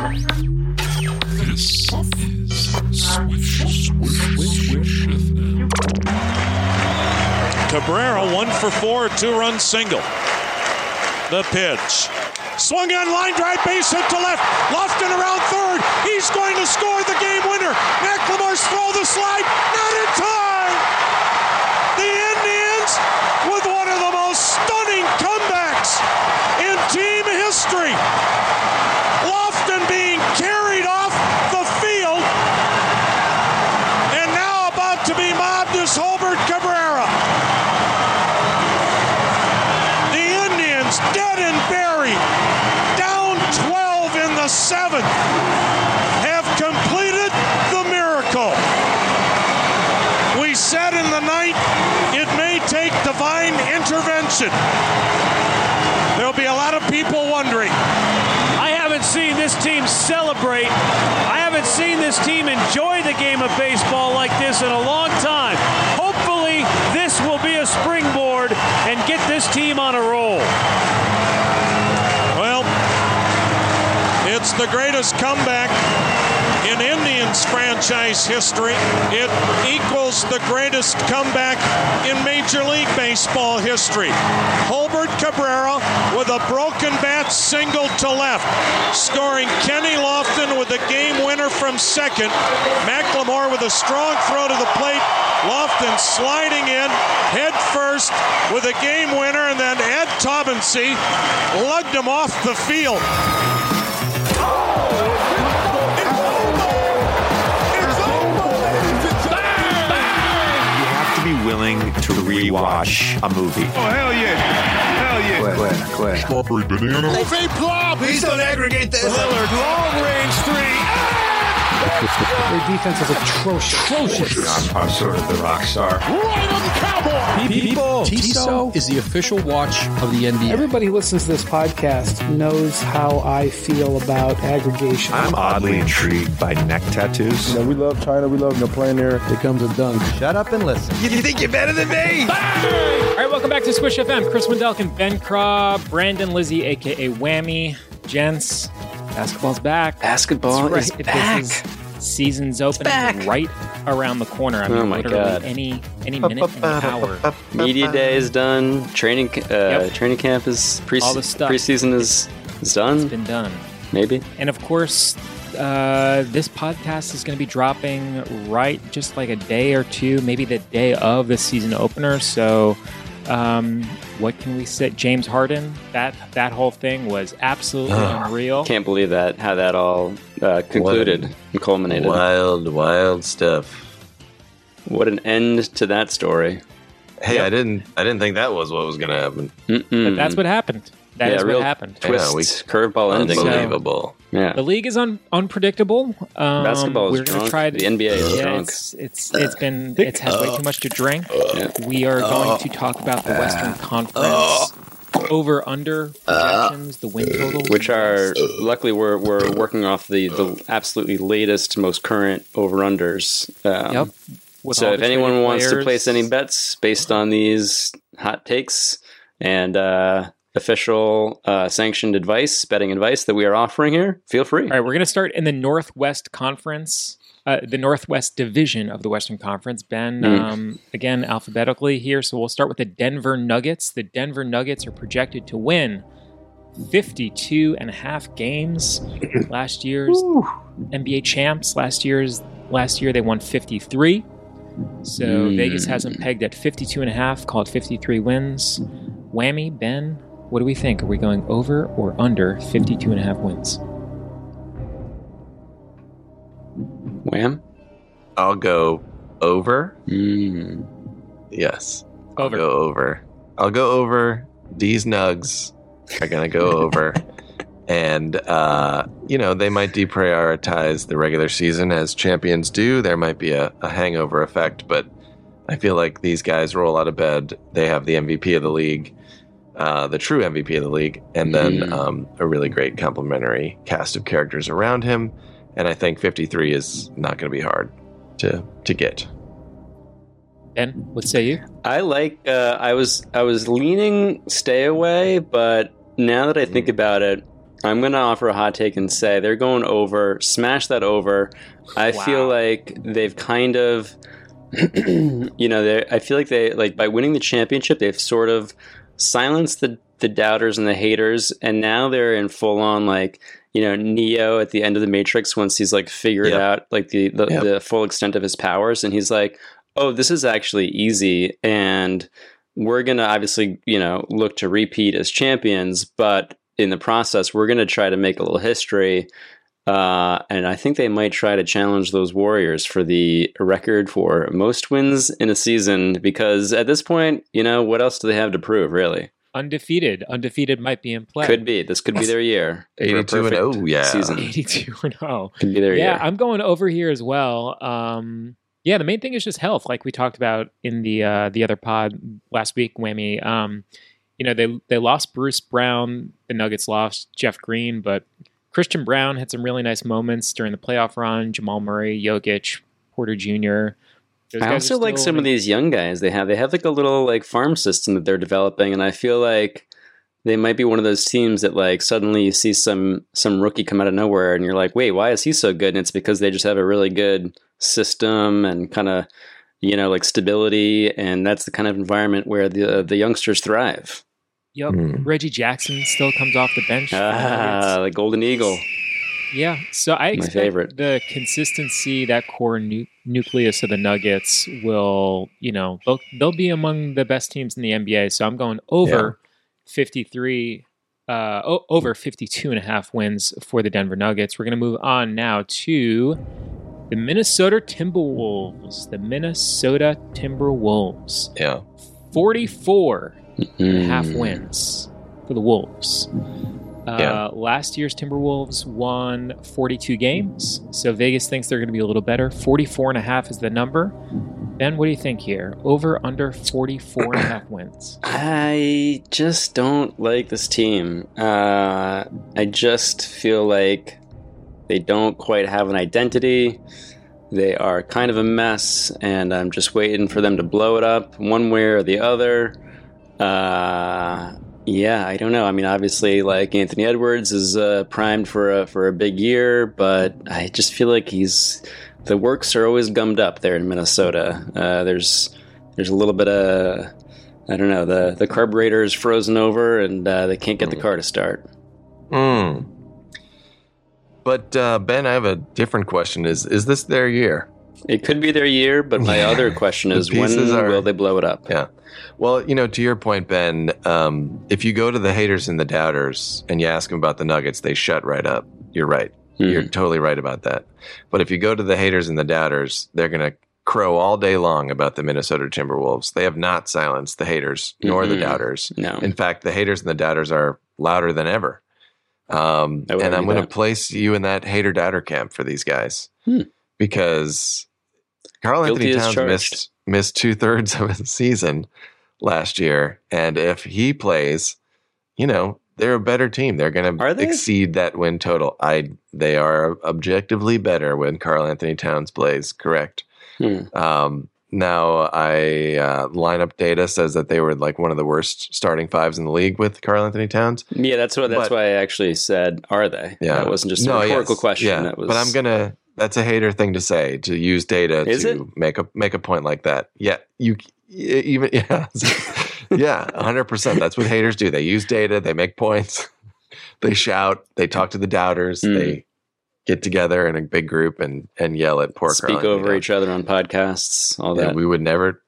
This is. Cabrera, one for four, two run single. The pitch. Swung on line drive, base hit to left. Lofton around third. He's going to score the game winner. McLemore's throw the slide. Not in time. The Indians with one of the most stunning comebacks in team history. Intervention. There'll be a lot of people wondering. I haven't seen this team celebrate. I haven't seen this team enjoy the game of baseball like this in a long time. Hopefully, this will be a springboard and get this team on a roll. Well, it's the greatest comeback franchise history. It equals the greatest comeback in Major League Baseball history. Jolbert Cabrera with a broken bat single to left, scoring Kenny Lofton with a game winner from second. McLemore with a strong throw to the plate. Lofton sliding in head first with a game winner, and then Ed Taubensee lugged him off the field. Willing to rewatch a movie. Oh, hell yeah. Hell yeah. Quit, quit. Strawberry banana. Please don't aggregate this. Lillard, long range three. Their defense is atrocious. I'm, I'm sort of the rock star. People, Tissot is the official watch of the NBA. everybody who listens to this podcast knows how I feel about aggregation. I'm oddly intrigued by neck tattoos. we love China. We love you know, playing there. Here comes a dunk. Shut up and listen. You think you're better than me? All right, welcome back to Swish FM. Chris Wendelken, Ben Craw, Brandon Lisy, aka Whammy, gents. Basketball's back. Basketball That's is back. Is season's opening right around the corner. I mean, Oh my literally God. any any minute, any hour. Media day is done. Training uh, Yep. training camp is pre All the stuff. preseason is is done. It's Been done. Maybe. And of course, uh, this podcast is going to be dropping right just like a day or two, maybe the day of the season opener. So, um, what can we say? James Harden, that that whole thing was absolutely unreal. Can't believe that how that all uh, concluded and culminated. Wild, wild stuff. What an end to that story. Hey, I didn't, I didn't think that was what was going to happen. But that's what happened. That is Yeah, real what happened. Twist, Yeah, we- curveball ending. Unbelievable. Yeah. The league is un- unpredictable. Um, Basketball is we're gonna drunk. try The NBA is yeah, drunk. It's it's it's been it's had way too much to drink. We are going to talk about the Western Conference over under projections, the win totals, which are luckily we're we're working off the the absolutely latest, most current over unders. Um, Yep. With so if anyone traded wants to place any bets based on these hot takes and uh, official uh, sanctioned advice, betting advice that we are offering here, feel free. All right, we're going to start in the Northwest Conference, uh, the Northwest Division of the Western Conference. Ben, Mm. um, again, alphabetically here. So we'll start with the Denver Nuggets. The Denver Nuggets are projected to win 52 and a half games. last year's NBA champs, last year's last year they won 53. So Mm. Vegas has them pegged at 52 and a half, called 53 wins. Whammy, Ben, what do we think? Are we going over or under 52 and a half wins? Wham. I'll go over. Mm. Yes. Over. I'll go over. I'll go over. These nugs are going to go over. and, uh, you know, they might deprioritize the regular season as champions do. There might be a, a hangover effect, but I feel like these guys roll out of bed. They have the MVP of the league, uh, the true MVP of the league, and then Mm. um, a really great complementary cast of characters around him. And I think 53 is not going to be hard to, to get. Ben, what say you? I like. Uh, I was I was leaning stay away, but now that I think about it, I'm going to offer a hot take and say they're going over, smash that over. I Wow. feel like they've kind of, you know, they I feel like they like by winning the championship, they've sort of silenced the the doubters and the haters, and now they're in full on like. You know, Neo at the end of the Matrix, once he's like figured Yep. out like the the, Yep. the full extent of his powers, and he's like, "Oh, this is actually easy," and we're going to obviously, you know, look to repeat as champions, but in the process, we're going to try to make a little history. Uh, and I think they might try to challenge those Warriors for the record for most wins in a season because at this point, you know, what else do they have to prove, really? Undefeated. Undefeated might be in play. Could be. This could be their year. for 82 and perfect 0, yeah. Season. 82 and 0. Could be their Yeah, year. I'm going over here as well. Um, yeah, the main thing is just health, like we talked about in the uh, the other pod last week. Whammy, um, you know they they lost Bruce Brown. The Nuggets lost Jeff Green, but Christian Braun had some really nice moments during the playoff run. Jamal Murray, Jokic, Porter Jr. Those I guys also like some of these young guys they have. They have like a little like farm system that they're developing, and I feel like they might be one of those teams that like suddenly you see some some rookie come out of nowhere, and you're like, wait, why is he so good? And it's because they just have a really good system and kind of you know like stability, and that's the kind of environment where the uh, the youngsters thrive. Yep, Hmm. Reggie Jackson still comes off the bench. for the Ah, the Golden Eagle. Yeah, so I expect favorite. the consistency that core nu- nucleus of the Nuggets will, you know, they'll, they'll be among the best teams in the NBA. So I'm going over 53, uh, o- over 52 and a half wins for the Denver Nuggets. We're going to move on now to the Minnesota Timberwolves. The Minnesota Timberwolves. Yeah. 44 a half Mm. wins for the Wolves. Uh, Yeah. Last year's Timberwolves won 42 games, so Vegas thinks they're going to be a little better. 44 and a half is the number. Ben, what do you think here? Over, under 44 and a half wins. I just don't like this team. Uh, I just feel like they don't quite have an identity. They are kind of a mess, and I'm just waiting for them to blow it up one way or the other. Uh, yeah, I don't know. I mean, obviously, like Anthony Edwards is uh, primed for a for a big year, but I just feel like he's the works are always gummed up there in Minnesota. Uh, there's there's a little bit of I don't know the the carburetor is frozen over and uh, they can't get the car to start. Hmm. But uh, Ben, I have a different question. Is is this their year? It could be their year, but my other question is when are- will they blow it up? Yeah. Well, you know, to your point, Ben, um, if you go to the haters and the doubters and you ask them about the Nuggets, they shut right up. You're right. Mhm. You're totally right about that. But if you go to the haters and the doubters, they're going to crow all day long about the Minnesota Timberwolves. They have not silenced the haters nor the Mhm. doubters. No. In fact, the haters and the doubters are louder than ever. Um, and I'm going to place you in that hater doubter camp for these guys Hmm. Because Karl-Anthony Towns charged. missed missed two thirds of his season last year, and if he plays, you know they're a better team. They're going to they? exceed that win total. I they are objectively better when Karl-Anthony Towns plays. Correct. Hmm. Um, now, I uh, lineup data says that they were like one of the worst starting fives in the league with Karl-Anthony Towns. Yeah, that's what that's But- why I actually said, "Are they?" Yeah, that wasn't just a No, rhetorical yes, question. Yeah, That was, but I'm gonna. That's a hater thing to say to use data Is to it? make a make a point like that. Yeah, you even yeah yeah 100. percent That's what haters do. They use data. They make points. they shout. They talk to the doubters. Mm. They get together in a big group and and yell at poor speak Karl-Anthony over Towns. each other on podcasts. All Yeah, that. we would never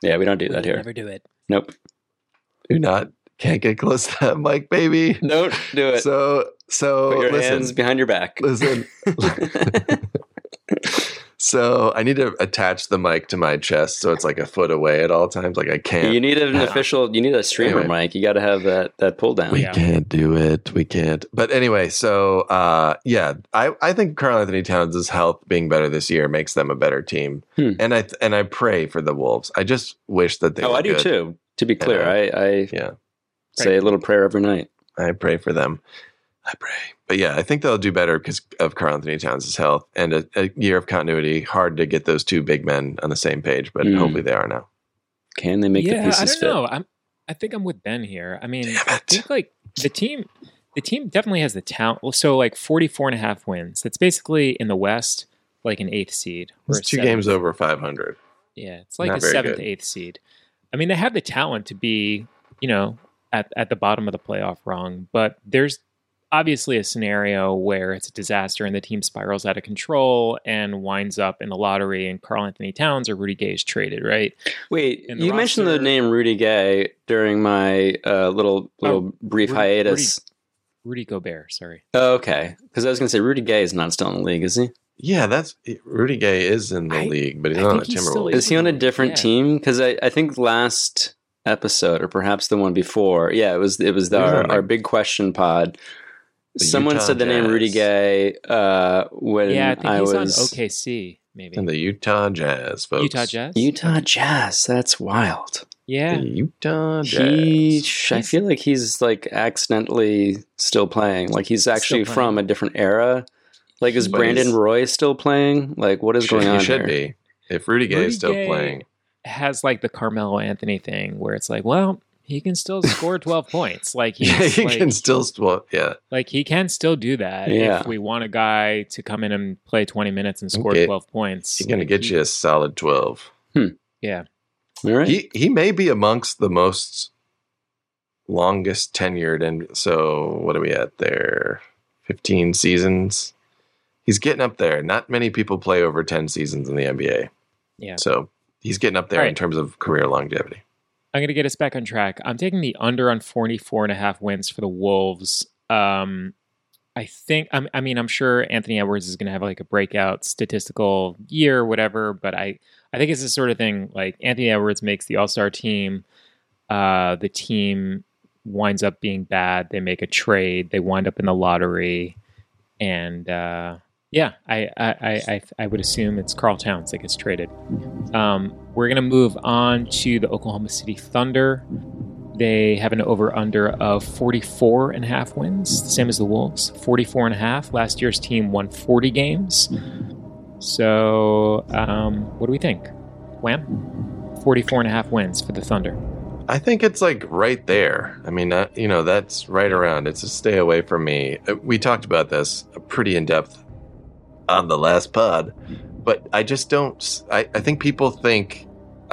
yeah, we don't do that here. Never do it. Nope. do not can't get close to that mic, baby. Don't do it. So so Put your listen, hands behind your back. listen. so I need to attach the mic to my chest so it's like a foot away at all times. Like I can't. you need an official. You need a streamer Anyway. mic. You got to have that that pull down. we Yeah. can't do it. We can't. But anyway, so uh, yeah, I, I think Karl-Anthony Towns' health being better this year makes them a better team, Hmm. and I and I pray for the Wolves. I just wish that they. oh, were I do good. too. To be clear, Yeah. I, I Yeah, say a little prayer every night. I pray for them. I pray. But yeah, I think they'll do better because of Karl-Anthony Towns' health and a, a year of continuity. Hard to get those two big men on the same page, but Mm. hopefully they are now. Can they make the yeah, pieces I don't fit? know. I'm. I think I'm with Ben here. I mean, I think like the team, the team definitely has the talent. well, So like 44 and a half wins. That's basically in the West, like an eighth seed. or It's a two games over 500. Yeah, it's like Not a seventh, good. eighth seed. I mean, they have the talent to be, you know, at at the bottom of the playoff rung, but there's obviously a scenario where it's a disaster and the team spirals out of control and winds up in the lottery and Karl-Anthony Towns or Rudy Gay is traded, right? Wait, in the you mentioned the name Rudy Gay during my uh, little little brief Rudy- hiatus. Rudy Gobert, sorry. Oh, okay, because I was going to say Rudy Gay is not still in the league, is he? Yeah, that's Rudy Gay is in the I- league, but he's I not on the think he's still Timberwolves. Is he on a different Yeah. team? Because I, I think last episode or perhaps the one before, yeah, it was it was He was our, on our big question pod. The Someone Utah said the name Rudy Gay uh, when yeah, I think I he's was on OKC, maybe. And the Utah Jazz, folks. Utah Jazz? Utah Jazz. That's wild. Yeah. The Utah Jazz. He, I feel like he's like accidentally still playing. Like he's actually playing. from a different era. Like is But Brandon he's- Roy still playing? Like what is Should- going on? He should here? be. If Rudy Gay Rudy is still Gay playing. Has like the Carmelo Anthony thing where it's like, well, he can still score 12 points. Like he's Yeah, he like, can still. Well, yeah. like he can still do that Yeah. if we want a guy to come in and play 20 minutes and score Okay. 12 points. He's going to Like, get he- you a solid 12. Hmm. Yeah. All right. He he may be amongst the most longest tenured and so what are we at there? 15 seasons. He's getting up there. Not many people play over 10 seasons in the NBA. Yeah. So he's getting up there All in terms of career longevity. I'm going to get us back on track. I'm taking the under on 44 and a half wins for the Wolves. Um, I think, I mean, I'm sure Anthony Edwards is going to have like a breakout statistical year or whatever, but I, I think it's the sort of thing like Anthony Edwards makes the All Star team. Uh, the team winds up being bad. They make a trade. They wind up in the lottery. And uh, yeah, I, I, I, I, would assume it's Karl Towns that gets traded. Um, we're to move on to the Oklahoma City Thunder. They have an over under of 44 and a half wins, the same as the Wolves. 44 and a half. Last year's team won 40 games. So, um, what do we think? Wham? 44 and a half wins for the Thunder. I think it's like right there. I mean, that, you know, that's right around. It's a stay away from me. Uh, We talked about this pretty in depth on the last pod, but I just don't. I, I think people think,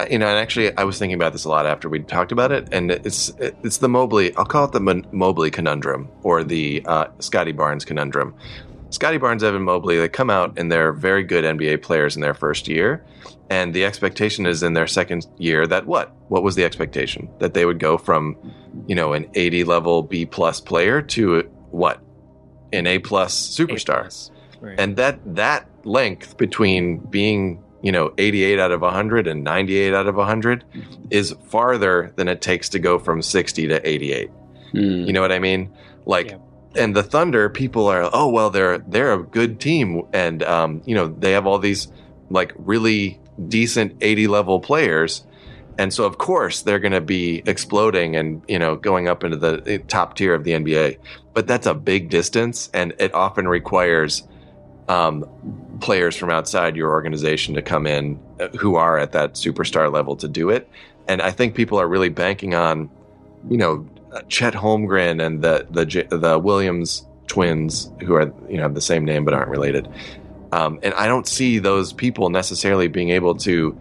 you know, and actually, I was thinking about this a lot after we talked about it, and it's it's the Mobley. I'll call it the Mon- Mobley conundrum or the uh, Scottie Barnes conundrum. Scottie Barnes, Evan Mobley, they come out and they're very good NBA players in their first year. And the expectation is in their second year that what? What was the expectation? That they would go from, you know, an 80 level B plus player to what? An A plus superstar. A-plus. Right. And that that length between being, you know, 88 out of 100 and 98 out of 100 is farther than it takes to go from 60 to 88. Hmm. You know what I mean? Like, Yeah. and the Thunder people are, oh well, they're they're a good team, and um, you know they have all these like really decent eighty level players, and so of course they're going to be exploding and you know going up into the eh, top tier of the NBA. But that's a big distance, and it often requires um, players from outside your organization to come in uh, who are at that superstar level to do it. And I think people are really banking on, you know, uh, Chet Holmgren and the the the Williams twins, who are you know the same name but aren't related. Um, and I don't see those people necessarily being able to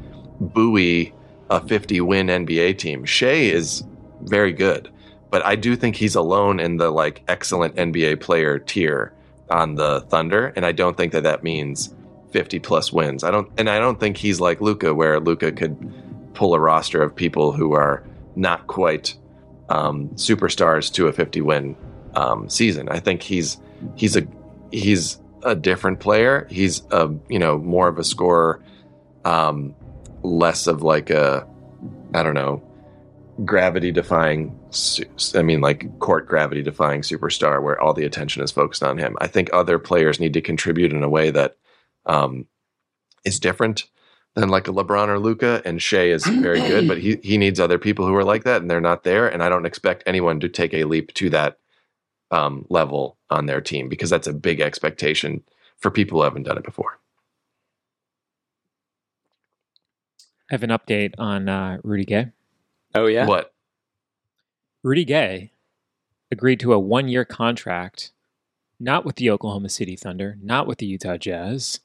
buoy a 50 win NBA team. Shai is very good, but I do think he's alone in the like excellent NBA player tier on the Thunder, and I don't think that that means 50 plus wins. I don't, and I don't think he's like Luka, where Luka could pull a roster of people who are not quite um, superstars to a 50 win um, season. I think he's he's a he's a different player. He's a you know more of a scorer, um, less of like a I don't know gravity defying. Su- I mean like court gravity defying superstar where all the attention is focused on him. I think other players need to contribute in a way that um, is different than like a LeBron or Luka. And Shai is very good, but he he needs other people who are like that, and they're not there. And I don't expect anyone to take a leap to that um, level on their team because that's a big expectation for people who haven't done it before. I have an update on uh, Rudy Gay. Oh yeah. What? Rudy Gay agreed to a one year contract, not with the Oklahoma City Thunder, not with the Utah Jazz.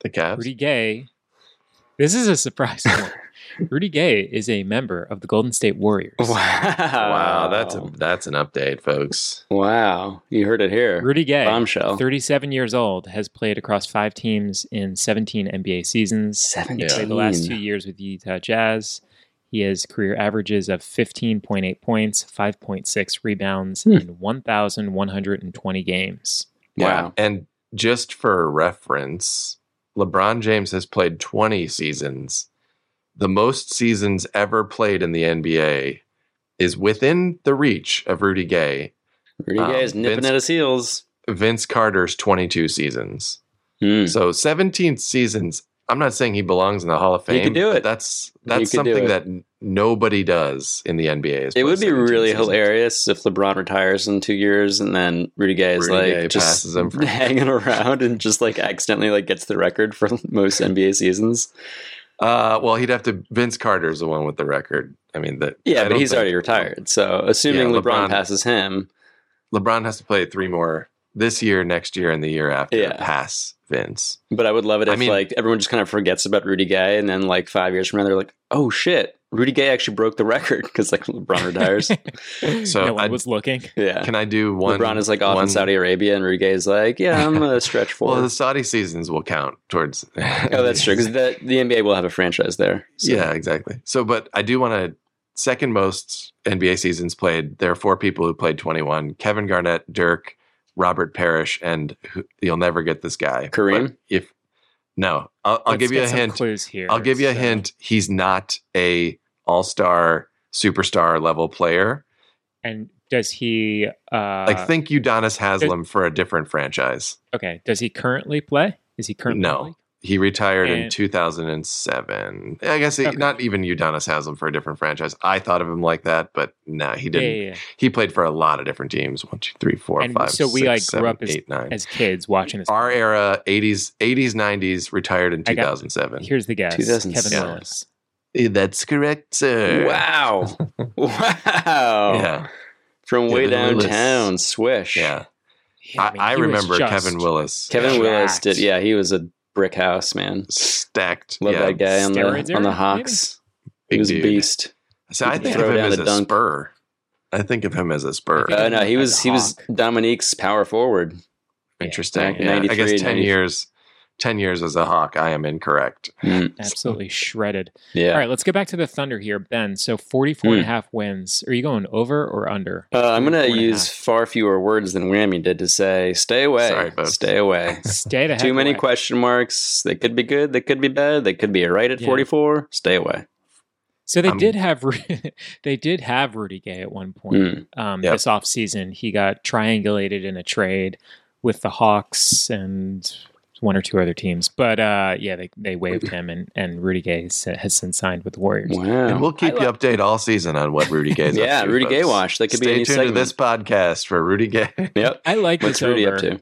The Cavs. Rudy Gay. This is a surprise one. Rudy Gay is a member of the Golden State Warriors. Wow. Wow, that's a, that's an update, folks. wow. You heard it here. Rudy Gay, Bombshell. 37 years old, has played across five teams in 17 NBA seasons. He 17. played the last two years with the Utah Jazz. He has career averages of 15.8 points, 5.6 rebounds Hmm. in 1,120 games. Wow. And just for reference, LeBron James has played 20 seasons. The most seasons ever played in the NBA is within the reach of Rudy Gay. Rudy Um, Gay is nipping Vince- at his heels. Vince Carter's 22 seasons. Hmm. So 17 seasons. I'm not saying he belongs in the Hall of Fame. He could do it. That's that's something that nobody does in the NBA. It would be really seasons. hilarious if LeBron retires in two years and then Rudy Gay is Rudy like Gay just passes him for- hanging around and just like accidentally like gets the record for most NBA seasons. Uh, well, he'd have to. Vince Carter's the one with the record. I mean, that. Yeah, but he's think- already retired. So assuming Yeah, LeBron, LeBron- passes him, LeBron has to play three more this year, next year, and the year after. Yeah. Pass Vince. but I would love it I if mean- like everyone just kind of forgets about Rudy Gay and then like five years from now they're like, oh shit, Rudy Gay actually broke the record because like LeBron retires. So no one I'd- was looking. yeah. Can I do one? LeBron is like off one- in Saudi Arabia and Rudy Gay is like, yeah, I'm gonna stretch Well, the Saudi seasons will count towards. oh, that's true because the the NBA will have a franchise there. So- Yeah, exactly. So, but I do want to second most NBA seasons played. There are four people who played 21: Kevin Garnett, Dirk, Robert Parish, and who, you'll never get this guy, Kareem? But If no, I'll, I'll give you a hint. Here. I'll give you a hint. He's not a all-star, superstar level player. And does he? Uh, Like think Udonis Haslem for a different franchise. okay. Does he currently play? Is he currently? No. In the league? He retired in And- 2007. I guess he, Okay. not even Udonis Haslem for a different franchise. I thought of him like that, but no, he didn't. yeah, yeah. He played for a lot of different teams. One, two, three, four, And five, so we six, like seven, grew up as, eight, nine. as kids watching this. Our era, 80s, 80s, 90s, retired in I got- 2007. Here's the guess: 2007. Kevin Willis. Eh, That's correct, sir. Wow. wow. Yeah, From way Kevin Willis. downtown, swish. yeah. Yeah, I, mean, I remember Kevin Willis. Kevin Yeah. Willis did. Yeah, he was a brick house, man. stacked. Love yeah, that guy on Steroids the on the Hawks. big he was dude. a beast. So I think of him as a dunk. spur. I think of him as a spur. think Uh, no, he was he was Dominique's power forward. Interesting. Back in Yeah, I 93, guess 10 years. 10 years as a Hawk, I am incorrect. Mm, Absolutely shredded. yeah. All right, let's get back to the Thunder here, Ben. So 44 and a half wins. Are you going over or under? Uh, I'm gonna 44 and a use far fewer words than Whammy did to say stay away. Sorry, stay away. Stay the heck Too many away. question marks. They could be good. They could be bad. They could be right at Yeah. 44. Stay away. So they I'm- did have they did have Rudy Gay at one point. Mm. Um, Yep. This offseason, he got triangulated in a trade with the Hawks and one or two other teams. But uh, yeah, they, they waived him, and, and Rudy Gay has has since signed with the Warriors. And we'll keep I you updated all season on what Rudy Gay's Yeah, up to. Rudy folks. Gay Wash. That could be a Stay new tuned segment. to this podcast for Rudy Gay. Yep. I like What's this Rudy over. up to?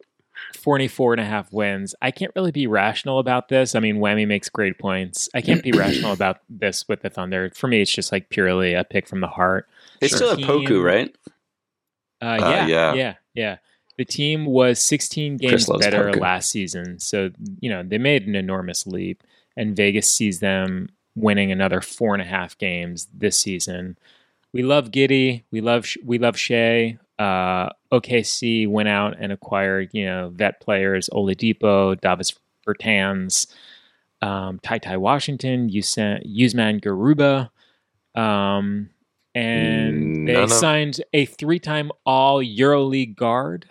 44 and a half wins. I can't really be rational about this. I mean, Whammy makes great points. I can't be rational about this with the Thunder. For me, it's just like purely a pick from the heart. They Sure. still have Poku, right? Uh, yeah, yeah. yeah, yeah, The team was 16 games better Poku. last season. So, you know, they made an enormous leap. And Vegas sees them winning another four and a half games this season. We love Giddey. We love we love Shai. Uh, OKC went out and acquired, you know, vet players Oladipo, Davis Bertans, um, TyTy Washington, Usa- Usman Garuba. Um, and they None of- signed a three-time All EuroLeague guard.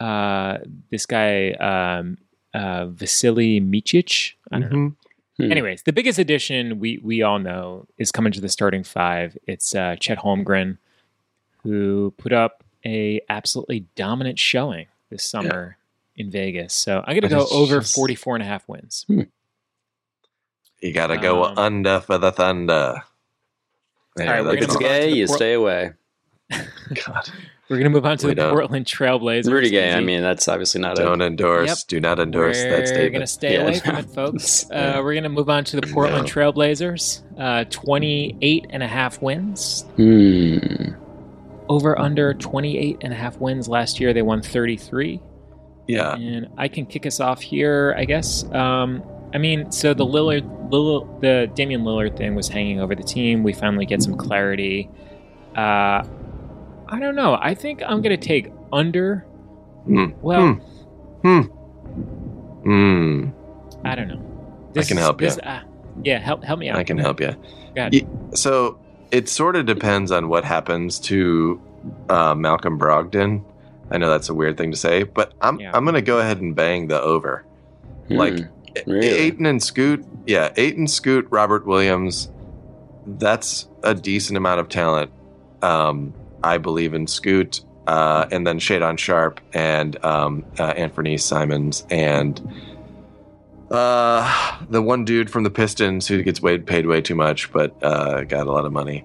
Uh, this guy, um, uh, Vasily Micic. I don't know. Mhm. Hmm. Anyways, the biggest addition we we all know is coming to the starting five. It's uh, Chet Holmgren, who put up a absolutely dominant showing this summer in Vegas. So I'm going to go over just- 44 and a half wins. You got to go Um, under for the Thunder. All right, If it's move on to gay, you Port- stay away. God. We're going to move on to We the don't. Portland Trailblazers. Rudy Gay, I mean, that's obviously not Don't a. endorse. Yep. Do not endorse that. statement. we're going to stay Yeah. away from it, folks. Uh, we're going to move on to the Portland Yeah. Trailblazers. Uh, 28 and a half wins. Hmm. over under 28 and a half wins last year. They won 33. Yeah. And I can kick us off here, I guess. Um, I mean, so the Lillard, Lillard, the Damian Lillard thing was hanging over the team. We finally get some clarity. Uh, I don't know. I think I'm going to take under. Hmm. Well, Hmm. Hmm. I don't know. I can help you. uh, yeah, help help me out. I can help you. Go ahead. So it sort of depends on what happens to uh, Malcolm Brogdon. I know that's a weird thing to say, but I'm Yeah. I'm going to go ahead and bang the over. Like Hmm, really? Ayton and Scoot, yeah, Ayton, Scoot, Robert Williams. That's a decent amount of talent. Um, I believe in Scoot, uh, and then Shaedon Sharpe and um, uh, Anthony Simons and uh, the one dude from the Pistons who gets way, paid way too much, but uh, got a lot of money.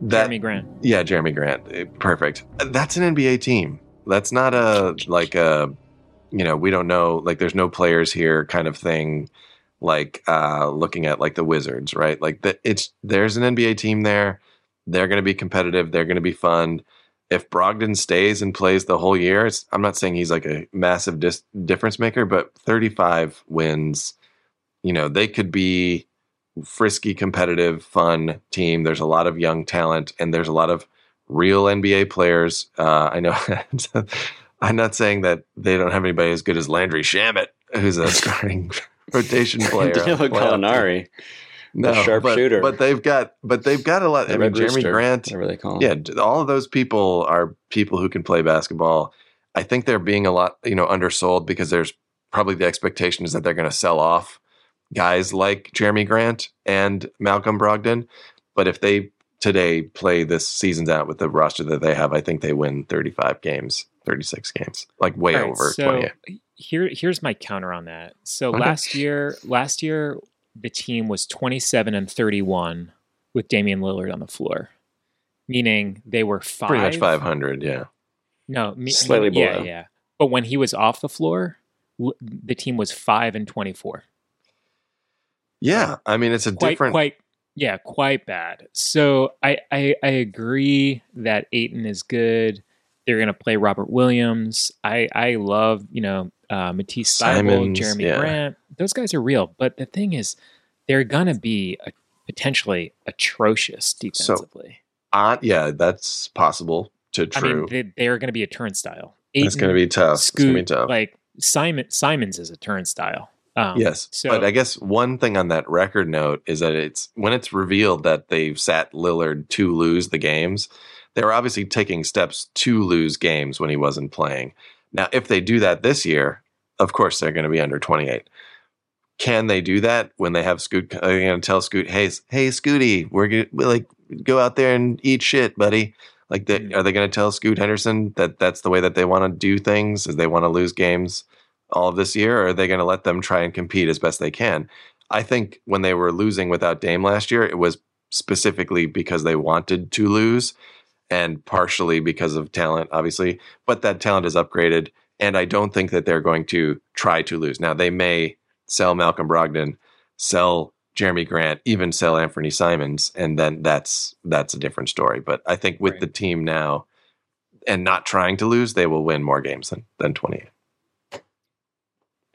That, Jerami Grant. yeah, Jerami Grant. Eh, Perfect. That's an NBA team. That's not a like a you know, we don't know like there's no players here kind of thing like uh looking at like the Wizards, right? Like the, it's there's an NBA team there. They're going to be competitive, they're going to be fun. If Brogdon stays and plays the whole year, it's, I'm not saying he's like a massive dis- difference maker, but 35 wins, you know, they could be frisky, competitive, fun team. There's a lot of young talent, and there's a lot of real NBA players. Uh, I know. I'm not saying that they don't have anybody as good as Landry Shamet, who's a starting rotation player. Danilo. Gallinari, no, the sharpshooter. But, but they've got, but they've got a lot. the I mean, Jerami Rooster, Grant. whatever they call him. Yeah, all of those people are people who can play basketball. I think they're being a lot, you know, undersold because there's probably the expectation is that they're going to sell off guys like Jerami Grant and Malcolm Brogdon. But if they today play this season's out with the roster that they have, I think they win 35 games, 36 games, like way All right, over so 28. here here's my counter on that. So Okay. last year, last year the team was 27 and 31 with Damian Lillard on the floor, meaning they were five. Pretty much 500, yeah. No, me, Slightly yeah, below. yeah. But when he was off the floor, the team was five and 24. Yeah, I mean, it's a Quite, different. quite, yeah, quite bad. So I, I, I agree that Ayton is good. They're going to play Robert Williams. I, I love, you know, uh, Matisse Simons, Jerami yeah. Grant. Those guys are real. But the thing is, they're going to be a, potentially atrocious defensively. uh, yeah, that's possible to true. I mean, they, they're going to be a turnstile. it's going to be tough. It's going to be tough. like Simon Simons is a turnstile. Um, yes, So but I guess one thing on that record note is that it's when it's revealed that they've sat Lillard to lose the games, they were obviously taking steps to lose games when he wasn't playing. Now, if they do that this year, of course they're going to be under 28. Can they do that when they have Scoot? Are they going to tell Scoot, "Hey, hey, Scooty, we're going to like go out there and eat shit, buddy"? Like, they, Mm. are they going to tell Scoot Henderson that that's the way that they want to do things? Is they want to lose games all of this year, or are they going to let them try and compete as best they can? I think when they were losing without Dame last year, it was specifically because they wanted to lose and partially because of talent, obviously. But that talent is upgraded, and I don't think that they're going to try to lose. Now, they may sell Malcolm Brogdon, sell Jerami Grant, even sell Anthony Simons, and then that's that's a different story. But I think with Right. the team now and not trying to lose, they will win more games than than 28.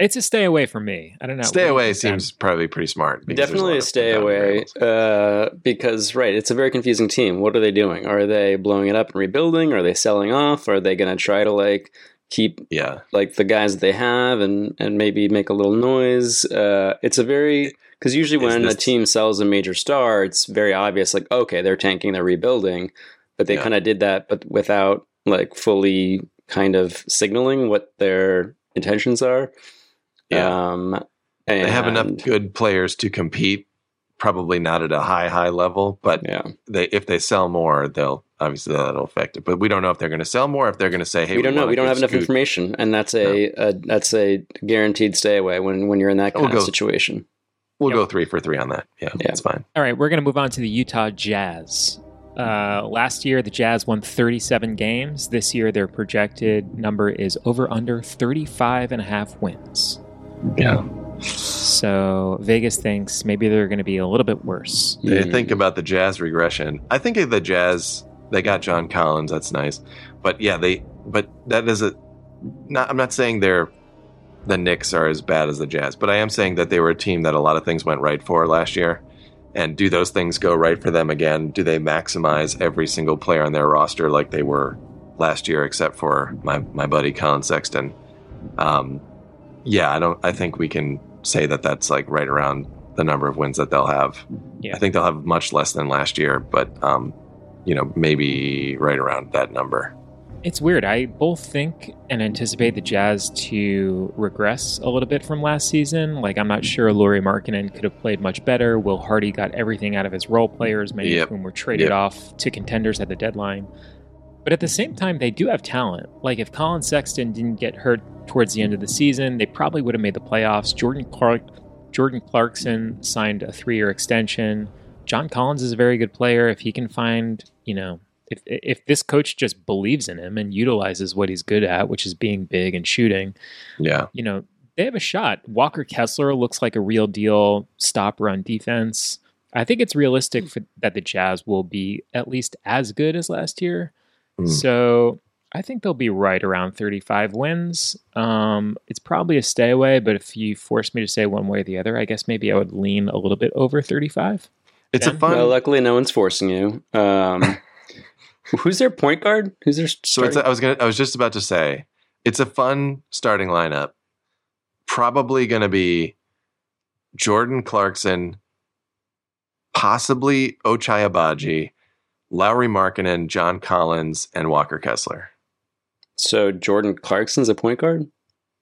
It's a stay away from me. I don't know. Stay What do you away think, Dan? seems probably pretty smart. Definitely lot a stay away uh, because, right, it's a very confusing team. What are they doing? Are they blowing it up and rebuilding? Are they selling off? Are they going to try to like keep Yeah, like the guys that they have and and maybe make a little noise? Uh, it's a very because usually Is when a team sells a major star, it's very obvious. Like, okay, they're tanking, they're rebuilding, but they Yeah. kind of did that, but without like fully kind of signaling what their intentions are. Yeah. Um, they have enough good players to compete. Probably not at a high high level, but Yeah. they if they sell more, they'll obviously that'll affect it. But we don't know if they're going to sell more. If they're going to say, "Hey, we don't know. We don't give have enough information, and that's a, a that's a guaranteed stay away when when you're in that kind We'll of go- situation. We'll Yep. go three for three on that. Yeah, Yeah. that's fine. All right, we're going to move on to the Utah Jazz. Uh, last year, the Jazz won 37 games. This year, their projected number is over under 35 and a half wins. Yeah, So Vegas thinks maybe they're going to be a little bit worse. they Hmm. think about the Jazz regression. I think the Jazz they got John Collins. That's nice. But yeah, they but that is a not. I'm not saying they're the Knicks are as bad as the Jazz, but I am saying that they were a team that a lot of things went right for last year. And do those things go right for them again? Do they maximize every single player on their roster like they were last year, except for my my buddy Collin Sexton? Um, yeah, I don't. I think we can say that that's like right around the number of wins that they'll have. Yeah. I think they'll have much less than last year, but um, you know, maybe right around that number. It's weird. I both think and anticipate the Jazz to regress a little bit from last season. Like, I'm not sure Lauri Markkanen could have played much better. Will Hardy got everything out of his role players, many Yep. of whom were traded Yep. off to contenders at the deadline. But at the same time, they do have talent. Like, if Collin Sexton didn't get hurt towards the end of the season, they probably would have made the playoffs. Jordan Clark, Jordan Clarkson signed a three-year extension. John Collins is a very good player. If he can find, you know, if if this coach just believes in him and utilizes what he's good at, which is being big and shooting, Yeah, you know, they have a shot. Walker Kessler looks like a real deal stop run defense. I think it's realistic for, that the Jazz will be at least as good as last year. Mm. So I think they'll be right around 35 wins. Um, it's probably a stay away, but if you force me to say one way or the other, I guess maybe I would lean a little bit over 35. it's a fun. Well, luckily, no one's forcing you. Um, who's their point guard? Who's their So it's a, I was gonna I was just about to say it's a fun starting lineup. Probably gonna be Jordan Clarkson, possibly Ochai Agbaji, Lauri Markkanen, John Collins, and Walker Kessler. so Jordan Clarkson's a point guard.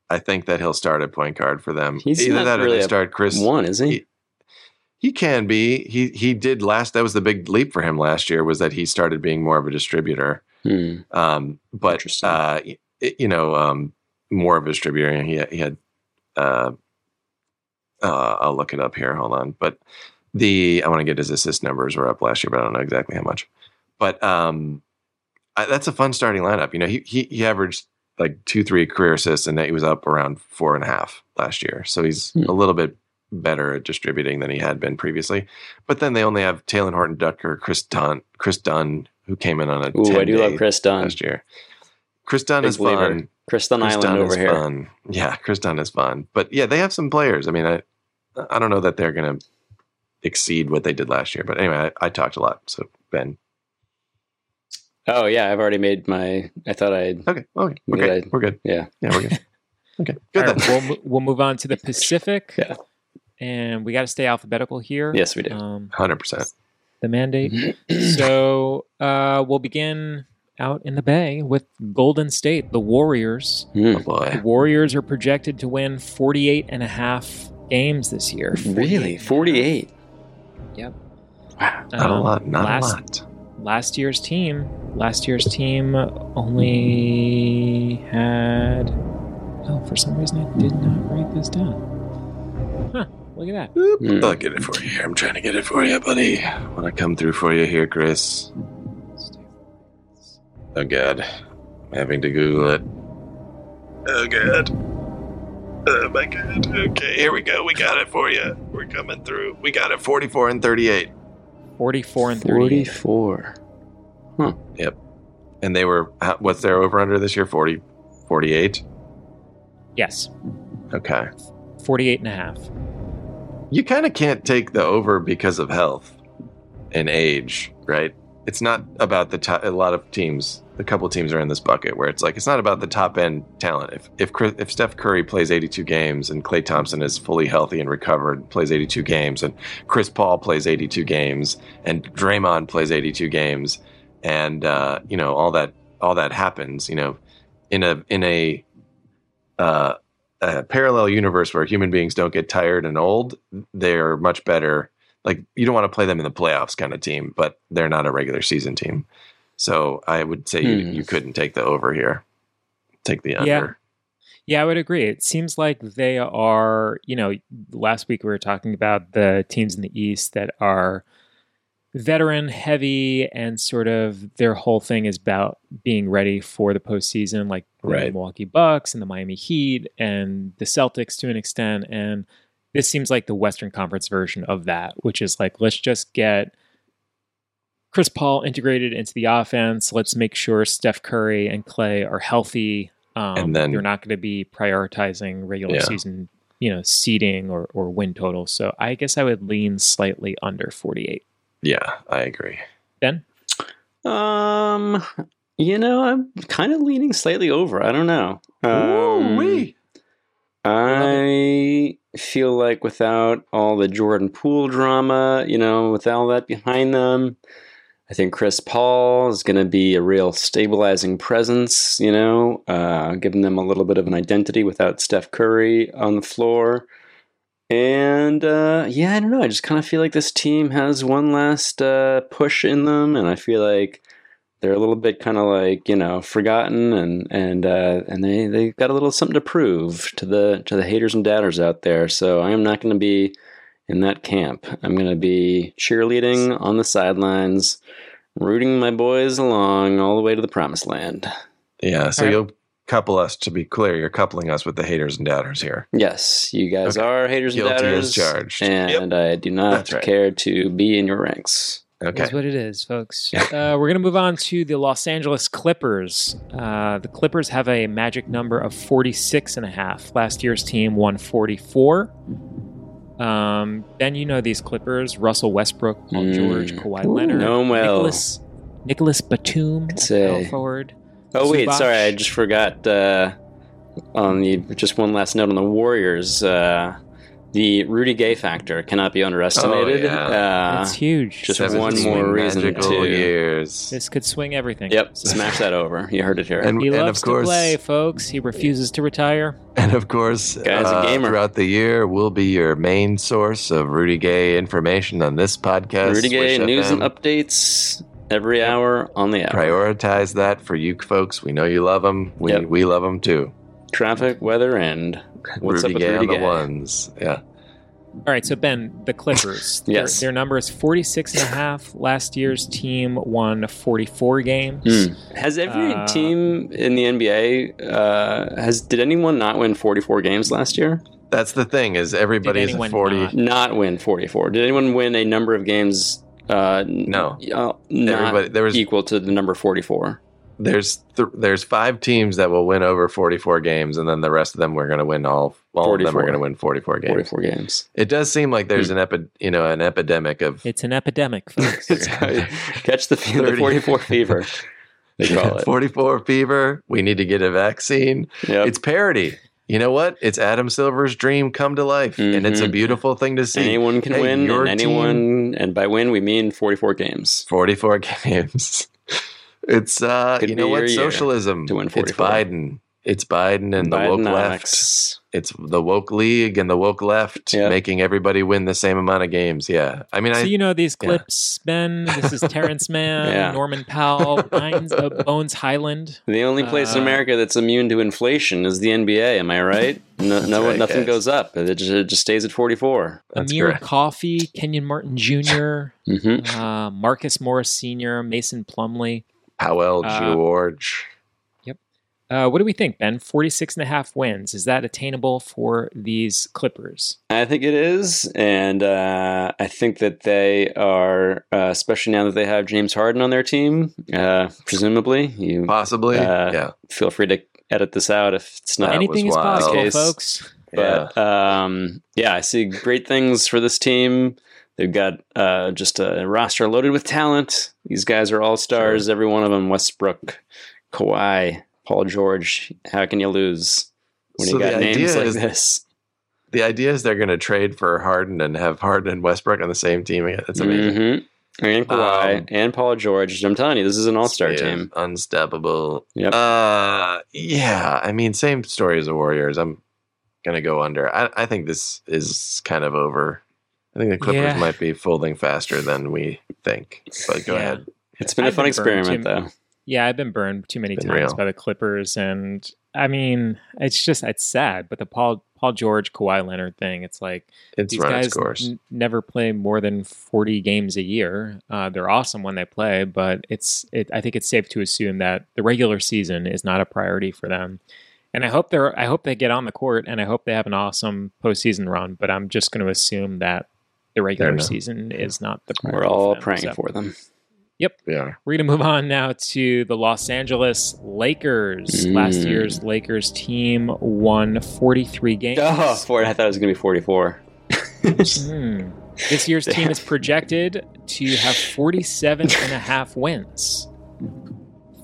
I think that he'll start at point guard for them. He's Either not that or really they a start Chris. One, isn't he? he- He can be. He he did last. That was the big leap for him last year. Was that he started being more of a distributor. Hmm. Um, but uh, you know, um, more of a distributor. He he had. Uh, uh, I'll look it up here. Hold on. But the I want to get his assist numbers were up last year, but I don't know exactly how much. But um, I, that's a fun starting lineup. You know, he he he averaged like two three career assists, and he was up around four and a half last year. So he's Hmm. a little bit better at distributing than he had been previously. But then they only have Taylor Horton Ducker, Kris Dunn, Kris Dunn, who came in on a Ooh, I do love Kris Dunn. last year. Kris Dunn Big is believer. fun. Kris Dunn Chris Island Dunn over is here. fun. Yeah, Kris Dunn is fun. But yeah, they have some players. I mean, I I don't know that they're going to exceed what they did last year. But anyway, I, I talked a lot. So Ben, Oh yeah, I've already made my. I thought I'd. okay, okay, What okay, did I- we're good. Yeah. Yeah, we're good. Okay, good All right, then. we'll, we'll move on to the Pacific. Yeah. And we got to stay alphabetical here. Yes, we do. Um, Hundred percent. the mandate. so uh, we'll begin out in the Bay with Golden State, the Warriors. Hmm. Oh The boy. Warriors are projected to win 48 and a half games this year. Really, 48. Yep. Wow. Not a Um, lot. Not last, a lot. Last year's team, last year's team only had. Oh, for some reason I did not write this down. Huh? Look at that. Hmm. I'll get it for you here. I'm trying to get it for you, buddy. Want to come through for you here, Chris? Oh God, I'm having to Google it. Oh God. Oh my God. Okay, here we go. We got it for you. We're coming through. We got it. 44 and 38. 44 and 38. Forty-four. Yep. And they were. Uh, What's their over under this year? 40, 48. Yes, Okay. 48 and a half. You kind of can't take the over because of health and age, right? It's not about the top. A lot of teams, a couple teams are in this bucket where it's like it's not about the top end talent. If if if Steph Curry plays 82 games and Klay Thompson is fully healthy and recovered, plays 82 games, and Chris Paul plays 82 games, and Draymond plays 82 games, and uh, you know all that all that happens, you know, in a in a uh, a parallel universe where human beings don't get tired and old, they're much better. Like you don't want to play them in the playoffs kind of team, but they're not a regular season team. So I would say you, Hmm. you couldn't take the over here. Take the under. Yeah. Yeah, I would agree. It seems like they are, you know, last week we were talking about the teams in the East that are veteran heavy and sort of their whole thing is about being ready for the postseason, like the Right. Milwaukee Bucks and the Miami Heat and the Celtics to an extent. And this seems like the Western Conference version of that, which is like, let's just get Chris Paul integrated into the offense. Let's make sure Steph Curry and Klay are healthy. Um, And then- you're not going to be prioritizing regular Yeah. season, you know, seeding or, or win total. So I guess I would lean slightly under 48. Yeah, I agree. Ben? Um, you know, I'm kind of leaning slightly over. I don't know. Um, Ooh-wee. I feel like without all the Jordan Poole drama, you know, with all that behind them, I think Chris Paul is going to be a real stabilizing presence, you know, uh, giving them a little bit of an identity without Steph Curry on the floor. And uh, yeah, I don't know. I just kind of feel like this team has one last uh, push in them, and I feel like they're a little bit kind of like you know forgotten, and and uh, and they they got a little something to prove to the to the haters and doubters out there. So I am not going to be in that camp. I'm going to be cheerleading on the sidelines, rooting my boys along all the way to the promised land. Yeah, so All right. you'll couple us to be clear. You're coupling us with the haters and doubters here. Yes, you guys Okay. are haters and Guilty doubters, as charged. and I do not right. care to be in your ranks. Okay. That's what it is, folks. uh, we're going to move on to the Los Angeles Clippers. Uh, the Clippers have a magic number of 46 and a half. Last year's team won 44. Um, ben, you know these Clippers. Russell Westbrook, Paul Mm. George, Kawhi Ooh, Leonard, 'em well. Nicholas, Nicolas Batum, forward. Oh wait, sorry, I just forgot. Uh, on the just one last note on the Warriors. Uh, the Rudy Gay factor cannot be underestimated. Oh, yeah. uh, It's huge. just Seven one more reason to- years. This could swing everything. Yep, smash that over. You heard it here. And, He and loves of course, to play, folks. He refuses to retire. and of course, Guy's a uh, gamer. throughout the year, we'll be your main source of Rudy Gay information on this podcast. Rudy Gay Swish news and updates every hour on the hour. Prioritize that for you folks. We know you love them. We Yep. we love them too. Traffic, weather, and what's Rudy up with Gay Rudy on the Gay? ones. Yeah. All right, so Ben, the Clippers. their- Yes. Their, number is 46 and a half. Last year's team won 44 games. Hmm. Has every Uh, team in the NBA uh, has did anyone not win 44 games last year? That's the thing is everybody's a anyone 40. not? Not win 44. Did anyone win a number of games? Uh, No. uh, not Everybody- there was- equal to the number 44. There's th- there's five teams that will win over 44 games, and then the rest of them we're going to win all. All of them 44. are going to win 44 games. 44 games. It does seem like there's an epi- you know an epidemic of It's an epidemic, folks. Catch the, fe- the 44 fever. They call it. 44 fever. We need to get a vaccine. Yep. It's parody. You know what? It's Adam Silver's dream come to life, and it's a Mhm. beautiful thing to see. anyone can Hey, win, your and team- anyone, and by win we mean 44 games. 44 games. It's uh, Could you know what? Socialism. to win It's Biden. It's Biden and the woke left. It's the woke league and the woke left Yeah. making everybody win the same amount of games. Yeah, I mean, so I you know these yeah. clips, Ben. This is Terrence Mann, Yeah. Norman Powell, Bynes, uh, Bones Hyland. The only place in Uh, America that's immune to inflation is the NBA. Am I right? No, no right, nothing guys. goes up. It just, it just stays at 44. That's Amir correct. Coffey, Kenyon Martin Jr., hmm uh, Marcus Morris Sr., Mason Plumlee. Powell Uh, George. Uh, what do we think, Ben? 46 and a half wins. Is that attainable for these Clippers? I think it is, and uh, I think that they are, uh, especially now that they have James Harden on their team. Uh, presumably, you Possibly, uh, yeah. feel free to edit this out if it's not. Anything was is wild. possible, Case. folks. But um, yeah, I see great things for this team. They've got uh, just a roster loaded with talent. These guys are all stars, every one of them. Westbrook, Kawhi, Paul George. How can you lose when So you got names like is- this? The idea is they're going to trade for Harden and have Harden and Westbrook on the same team. again. That's amazing. hmm And Kawhi Um, and Paul George. I'm telling you, this is an all-star team. unstoppable. Yep. Uh, yeah. I mean, same story as the Warriors. I'm gonna go under. I, I think this is kind of over. I think the Clippers Yeah. might be folding faster than we think. But go Yeah. ahead. It's been a I've fun been experiment, too. though. Yeah, I've been burned too many Been times real. by the Clippers, and I mean, it's just it's sad. But the Paul Paul George Kawhi Leonard thing, it's like It's these guys course. n- never play more than forty games a year. Uh, they're awesome when they play, but it's it. I think it's safe to assume that the regular season is not a priority for them. And I hope they're I hope they get on the court, and I hope they have an awesome postseason run. But I'm just going to assume that the regular not. season is not the priority. We're all for them, praying so- for them. Yep. Yeah. We're going to move on now to the Los Angeles Lakers. Last Mm. year's Lakers team won 43 games. Oh, four, I thought it was going to be 44. Hmm. This year's team is projected to have 47 and a half wins.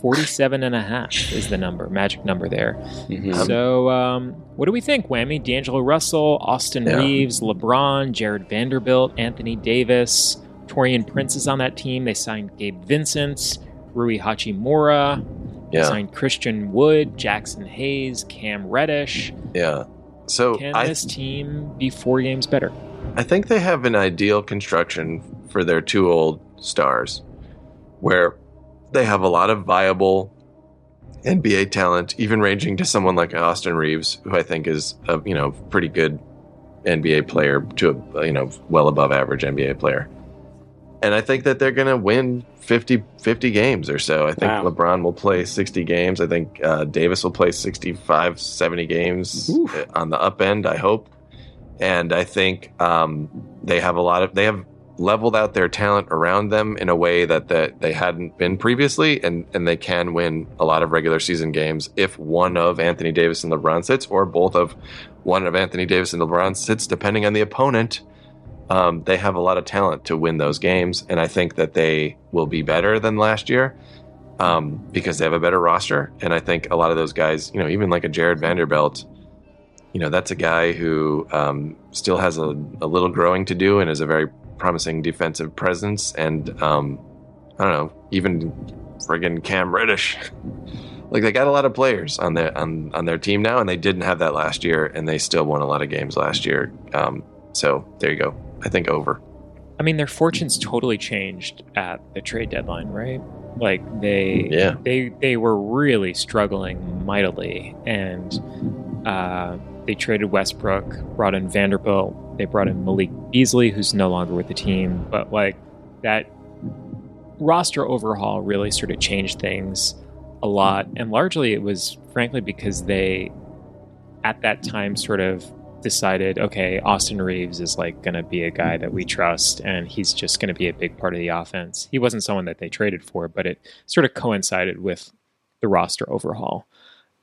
47 and a half is the number, magic number there. Mhm. So, um, what do we think, Whammy? D'Angelo Russell, Austin Yeah. Reaves, LeBron, Jarred Vanderbilt, Anthony Davis, Taurean Prince is on that team. They signed Gabe Vincent, Rui Hachimura, they Yeah. signed Christian Wood, Jaxson Hayes, Cam Reddish. Yeah. So Can I, this team be four games better? I think they have an ideal construction for their two old stars, where they have a lot of viable NBA talent, even ranging to someone like Austin Reaves, who I think is a you know pretty good NBA player to a you know well above average NBA player. And I think that they're going to win 50, 50 games or so. I think Wow. LeBron will play 60 games. I think uh, Davis will play 65, 70 games Oof. uh, on the up end, I hope. And I think um, they have a lot of, they have leveled out their talent around them in a way that, that they hadn't been previously. And, and they can win a lot of regular season games if one of Anthony Davis and LeBron sits, or both of one of Anthony Davis and LeBron sits, depending on the opponent um, they have a lot of talent to win those games, and I think that they will be better than last year um, because they have a better roster. And I think a lot of those guys, you know, even like a Jarred Vanderbilt, you know, that's a guy who um, still has a, a little growing to do and is a very promising defensive presence. And um, I don't know, even friggin' Cam Reddish. Like they got a lot of players on their on, on their team now, and they didn't have that last year, and they still won a lot of games last year. Um, so there you go. I think over. I mean, their fortunes totally changed at the trade deadline, right? Like they Yeah. they they were really struggling mightily, and uh, they traded Westbrook, brought in Vanderbilt, they brought in Malik Beasley, who's no longer with the team, but like that roster overhaul really sort of changed things a lot, and largely it was frankly because they at that time sort of decided, okay, Austin Reaves is like going to be a guy that we trust, and he's just going to be a big part of the offense. He wasn't someone that they traded for, but it sort of coincided with the roster overhaul.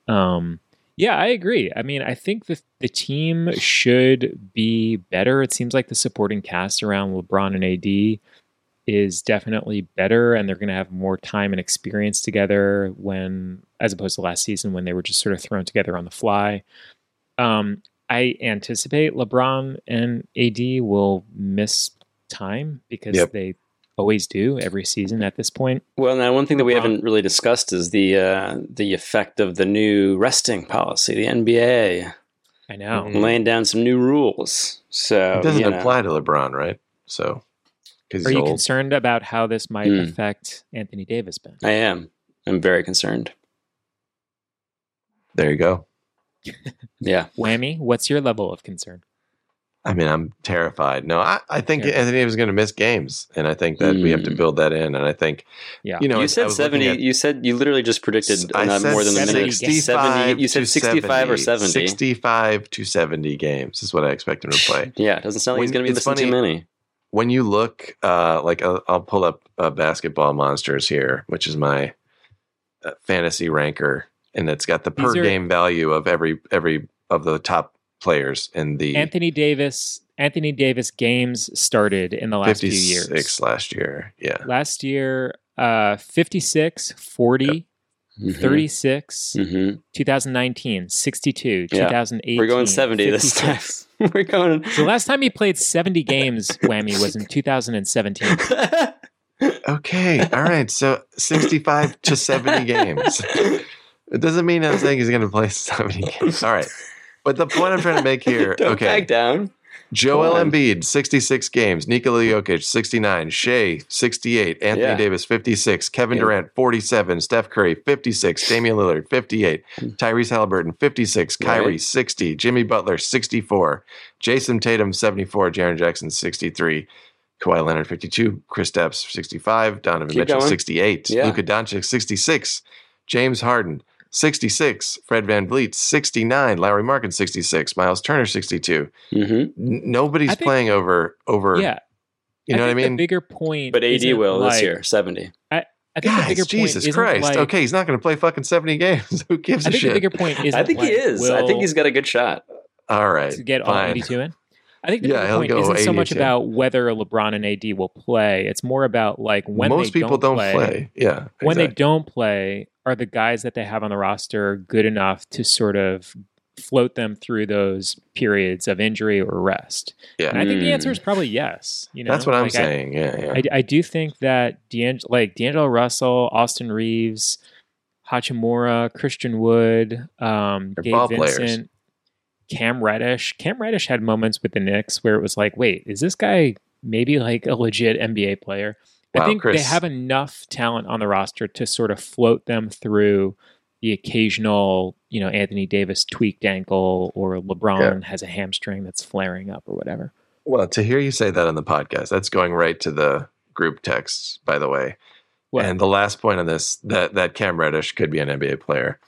Um, yeah, I agree. I mean, I think the the team should be better. It seems like the supporting cast around LeBron and AD is definitely better, and they're going to have more time and experience together when, as opposed to last season when they were just sort of thrown together on the fly. Um, I anticipate LeBron and AD will miss time because Yep. they always do every season at this point. Well, now one thing that we haven't really discussed is the uh, the effect of the new resting policy, the NBA I know. Mhm. laying down some new rules. So it doesn't you know, apply to LeBron, right? So because Are you old. concerned about how this might Hmm. affect Anthony Davis, Ben? I am. I'm very concerned. there you go. Yeah. Whammy, what's your level of concern? I mean, I'm terrified. No, I, I think Yeah. Anthony Davis is going to miss games, and I think that we have to Mm. build that in. And I think Yeah. you know, you said 70. at- you said you literally just predicted I not said more than a minute. 65 You said to 65 or 70. 65 to 70 games is what I expect him to play. Yeah, it doesn't sound like When- he's going to be it's missing too funny- many. when you look, uh, like I'll, I'll pull up uh, Basketball Monsters here, which is my uh, fantasy ranker, and it's got the per These are- game value of every every of the top players in the Anthony Davis. Anthony Davis games started in the last few years. 56 last year. Yeah, Last year, uh, 56, 40, Mhm. 36, Mhm. 2019, 62, Yeah. 2018. We're going 70 this time. We're going. The last time he played 70 games, Whammy, was in 2017. Okay. All right. So 65 to 70 games. It doesn't mean I'm saying he's going to play 70 games. All right. But the point I'm trying to make here, Don't okay. back down. Joel Come on. Embiid, 66 games. Nikola Jokic, 69. Shai, 68. Anthony Yeah. Davis, 56. Kevin Yeah. Durant, 47. Steph Curry, 56. Damian Lillard, 58. Tyrese Halliburton, 56. Kyrie, Hmm. Right. 60. Jimmy Butler, 64. Jayson Tatum, 74. Jaren Jackson, 63. Kawhi Leonard, 52. Chris Stapps, 65. Donovan Keep Mitchell, going. 68. Yeah. Luka Doncic, 66. James Harden, 66. Fred VanVleet, 69. Lauri Markkanen, 66. Miles Turner, 62. hmm N- nobody's think- playing over over Yeah. You know what I think the mean? bigger point, But AD isn't will this year, 70. I think the bigger Jesus point isn't Christ. like, okay, he's not going to play fucking 70 games. Who gives I a think shit? the bigger point isn't. I think he like, is. I think he's got a good shot. All right. to get all 82 in. I think the Yeah, bigger point isn't so much about whether LeBron and AD will play. It's more about like when Most they people don't play, play. Yeah. When they don't play, are the guys that they have on the roster good enough to sort of float them through those periods of injury or rest? Yeah. And I think the Mm. answer is probably yes. You know, That's what I'm I- saying. yeah, yeah. I, I do think that D'Ang- like D'Angelo Russell, Austin Reaves, Hachimura, Christian Wood, um, Gabe ball players. Vincent, Cam Reddish. Cam Reddish had moments with the Knicks where it was like, wait, is this guy maybe like a legit NBA player? I Wow, think they have enough talent on the roster to sort of float them through the occasional, you know, Anthony Davis tweaked ankle or LeBron has a hamstring that's flaring up or whatever. Well, to hear you say that on the podcast, that's going right to the group texts, by the way. What? And the last point on this that that Cam Reddish could be an NBA player.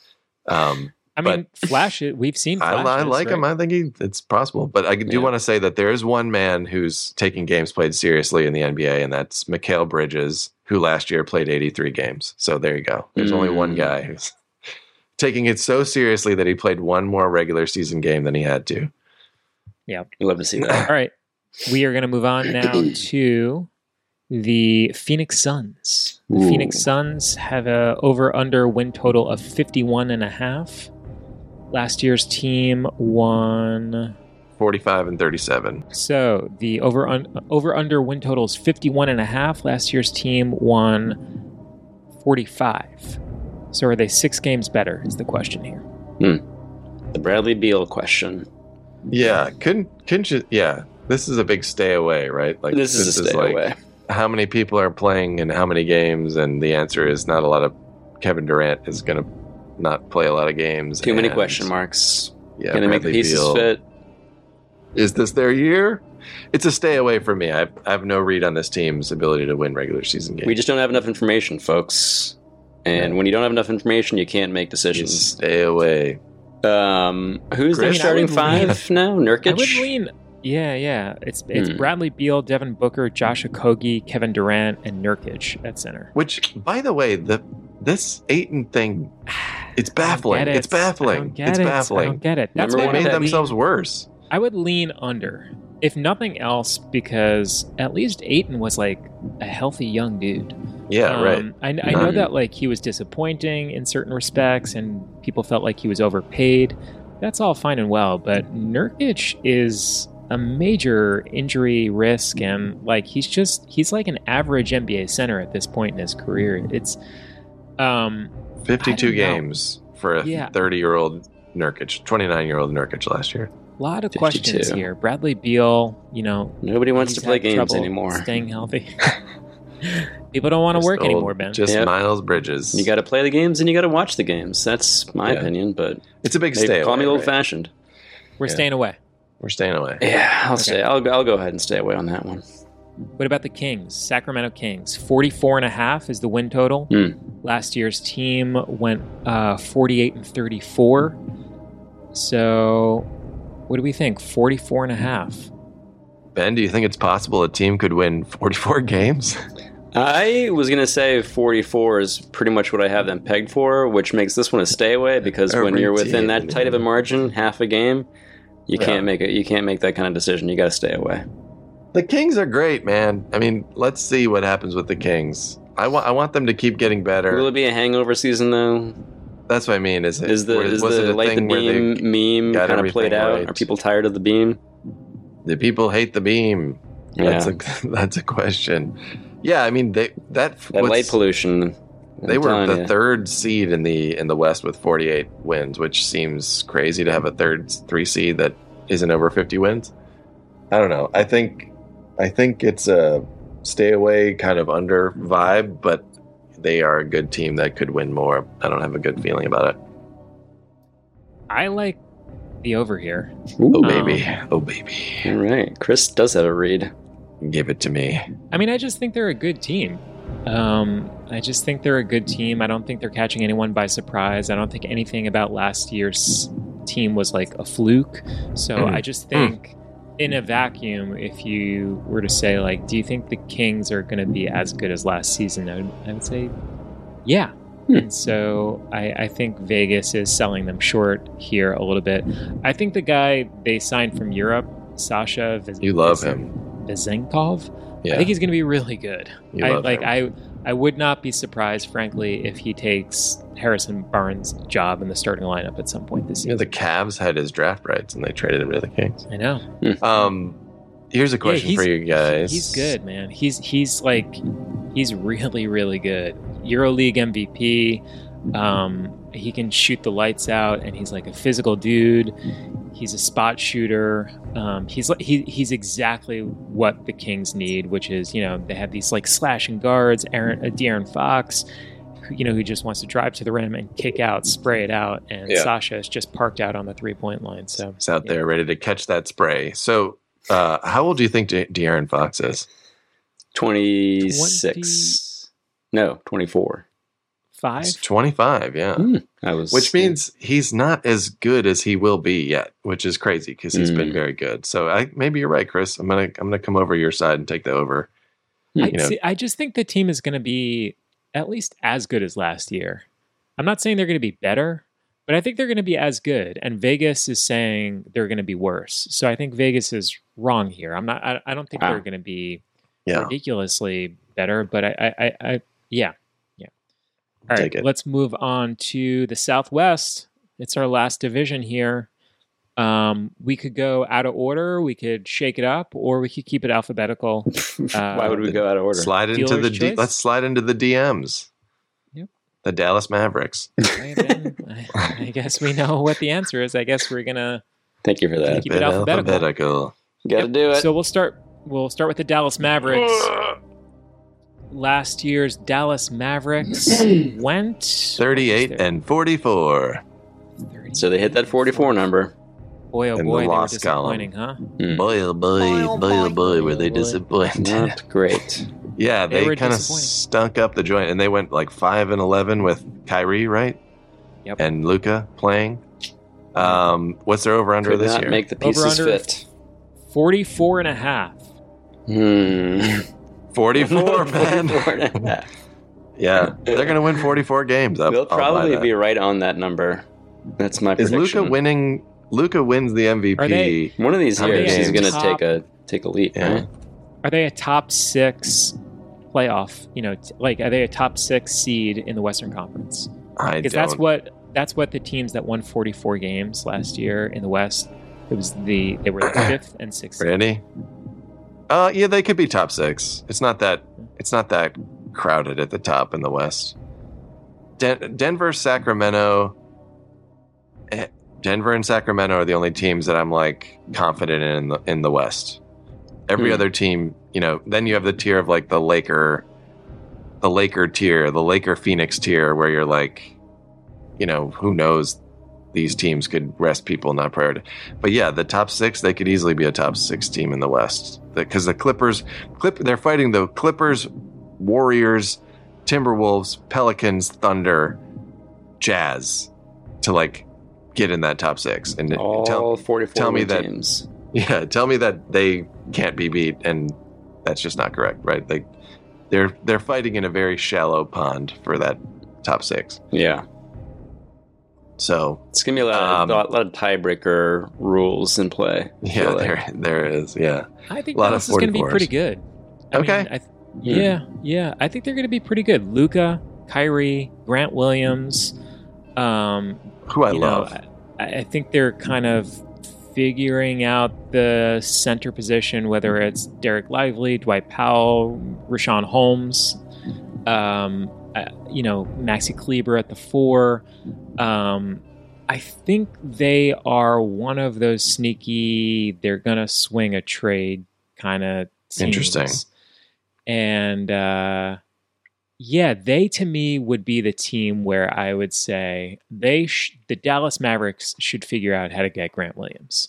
Um, I mean, flash it. We've seen. I, I flashes, like him. I think he, it's possible. But I do Yeah. want to say that there is one man who's taking games played seriously in the NBA, and that's Mikal Bridges, who last year played 83 games. So there you go. There's only one Mm. guy who's taking it so seriously that he played one more regular season game than he had to. Yeah, you love to see that. All right. We are going to move on now to the Phoenix Suns. The Ooh. Phoenix Suns have a over under win total of 51 and a half. Last year's team won 45 and 37. so the over un, over under win total is 51 and a half. Last year's team won 45. So are they 6 games better is the question here. Hmm. The Bradley Beal question. Yeah, couldn't couldn't you? Yeah, this is a big stay away, right? Like This is a stay like, away. How many people are playing and how many games? And the answer is not a lot of. Kevin Durant is going to not play a lot of games. Too many question marks. Yeah, Can they make the pieces Beal- fit? Is this their year? It's a stay away for me. I have, I have no read on this team's ability to win regular season games. We just don't have enough information, folks. And when you don't have enough information, you can't make Just decisions. stay away. Um, who's their Chris? starting I would five now? I would lean. Yeah, yeah. It's it's Hmm. Bradley Beal, Devin Booker, Josh Okogie, Kevin Durant, and Nurkic at center. Which, by the way, the this Ayton thing, it's baffling. it. It's baffling. It's it. I baffling. don't get it. That's Remember They made themselves lean, worse. I would lean under, if nothing else, because at least Ayton was like a healthy young dude. Yeah, right. Um, I, I know that like he was disappointing in certain respects, and people felt like he was overpaid. That's all fine and well, but Nurkic is a major injury risk, and like he's just he's like an average NBA center at this point in his career. It's um 52 I don't know. games for a Yeah. 30 year old Nurkic, 29 year old Nurkic last year. a lot of 52. questions here. Bradley Beal, you know, Nobody wants to play games anymore. Staying healthy. People don't want to work old- anymore, Ben. Just Yep. Miles Bridges. You got to play the games and you got to watch the games. That's my Yeah. opinion, but it's a big they stay. call away, me old right? fashioned. We're yeah. staying away. We're staying away. Yeah, I'll Okay. stay. I'll, I'll go ahead and stay away on that one. What about the Kings? Sacramento Kings. 44 and a half is the win total. Hmm. Last year's team went uh, 48 and 34. So, what do we think? 44 and a half. Ben, do you think it's possible a team could win 44 games? I was gonna say 44 is pretty much what I have them pegged for, which makes this one a stay away because when you're within team, that tight of a margin, half a game, you Yeah. can't make it. You can't make that kind of decision. You got to stay away. The Kings are great, man. I mean, let's see what happens with the Kings. I want I want them to keep getting better. Will it be a hangover season though? That's what I mean. Is it Is the was- is it the light the beam meme kind of played out? right? Are people tired of the beam? the people hate the beam? Yeah, That's a that's a question. Yeah, I mean they that that light pollution. They I'm were the ya. third seed in the in the West with 48 wins, which seems crazy to have a third three seed that isn't over 50 wins. I don't know. I think I think it's a stay away kind of under vibe, but they are a good team that could win more. I don't have a good feeling about it. I like the over here. Oh Um, baby, oh baby, All right, Chris does have a read. give it to me. I mean, I just think they're a good team. Um, I just think they're a good team. I don't think they're catching anyone by surprise. I don't think anything about last year's team was like a fluke. So Mm. I just think in a vacuum, if you were to say, like, do you think the Kings are going to be as good as last season? I would, I would say, yeah. Hmm. And so I, I think Vegas is selling them short here a little bit. I think the guy they signed from Europe, Sasha Viz- You love Viz- him. Vezenkov, Yeah. I think he's going to be really good. You I, love like him. I, I would not be surprised, frankly, if he takes Harrison Barnes' job in the starting lineup at some point this you know, the Cavs had his draft rights and they traded him to the Kings. I know. Um, here's a question he's- for you guys. He's good, man. He's he's like he's really really good. EuroLeague MVP. Um, he can shoot the lights out, and he's like a physical dude. He's a spot shooter. Um, he's he, he's exactly what the Kings need, which is you know they have these like slashing guards, Aaron, uh, De'Aaron Fox, you know who just wants to drive to the rim and kick out, spray it out, and yeah. Sasha is just parked out on the three point line. So he's out yeah. there ready to catch that spray. So uh, how old do you think De- De'Aaron Fox is? Twenty six. 20... No, twenty four. 25? He's 25, yeah. Mm, I was, which means he's not as good as he will be yet, which is crazy because he's mm. been hmm. very good. So I, maybe you're right, Chris. I'm gonna I'm gonna come over your side and take the over. Hmm. I, see, I just think the team is gonna be at least as good as last year. I'm not saying they're gonna be better, but I think they're gonna be as good. And Vegas is saying they're gonna be worse. So I think Vegas is wrong here. I'm not. I, I don't think wow. they're gonna be yeah. ridiculously better, but I, I, I, I yeah. All right, let's move on to the Southwest. It's our last division here. Um, we could go out of order. We could shake it up, or we could keep it alphabetical. Why would we go out of order? Slide into the Dealer's D- let's slide into the DMs. Yep. The Dallas Mavericks. Okay, I, I guess we know what the answer is. I guess we're gonna Thank you for that. keep it alphabetical. alphabetical. Got to do it. So we'll start. We'll start with the Dallas Mavericks. Last year's Dallas Mavericks went 38 and 44. 30. So they hit that 44 number. boy, oh in the boy, they were loss column. disappointing, huh? Hmm. Boy, oh boy, boy, oh boy, were they boy. disappointed. Not great. Yeah, They they, kind of stunk up the joint, and they went like five and eleven with Kyrie, right? Yep. And Luka playing. Um, what's their over under Could this year? make the pieces Over-under. fit. 44 and a half. Hmm. Forty-four, man. 44 and a half. yeah, they're gonna win forty-four games. I'll- We'll probably be right on that number. That's my Is prediction. Luka winning? Luka wins the MVP. They- One of these years, he's going to take a take a leap. Yeah. Right? Are they a top six playoff? You know, t- like are they a top six seed in the Western Conference? I Because don't. that's what that's what the teams that won 44 games last year in the West. It was the they were the fifth and sixth. Ready? Uh, yeah, they could be top six. It's not that. It's not that crowded at the top in the West. Den- Denver, Sacramento. eh, Denver and Sacramento are the only teams that I'm like confident in in the, in the West. Every Hmm. other team, you know, then you have the tier of like the Laker, the Laker tier, the Laker Phoenix tier, where you're like, you know, who knows? These teams could rest people, not priority. But yeah, the top six, they could easily be a top six team in the West because the Clippers, Clip, they're fighting the Clippers, Warriors, Timberwolves, Pelicans, Thunder, Jazz to like get in that top six. And All tell, 44 tell me that- teams. yeah, tell me that they can't be beat, and that's just not correct, right? They they're they're fighting in a very shallow pond for that top six. Yeah. So It's going to be a lot, Um, of, a lot of tiebreaker rules in play. Yeah, like. there there is. Yeah, I think A lot Dallas of is going to be pretty good. I Okay. Mean, I th- yeah, yeah. I think they're going to be pretty good. Luka, Kyrie, Grant Williams. Um, who I you know, love. I, I think they're kind of figuring out the center position, whether it's Dereck Lively, Dwight Powell, Richaun Holmes, um, uh, you know, Maxi Kleber at the four. Um, I think they are one of those sneaky, they're going to swing a trade kind of. Interesting. And, uh, yeah, they to me would be the team where I would say they sh- the Dallas Mavericks should figure out how to get Grant Williams.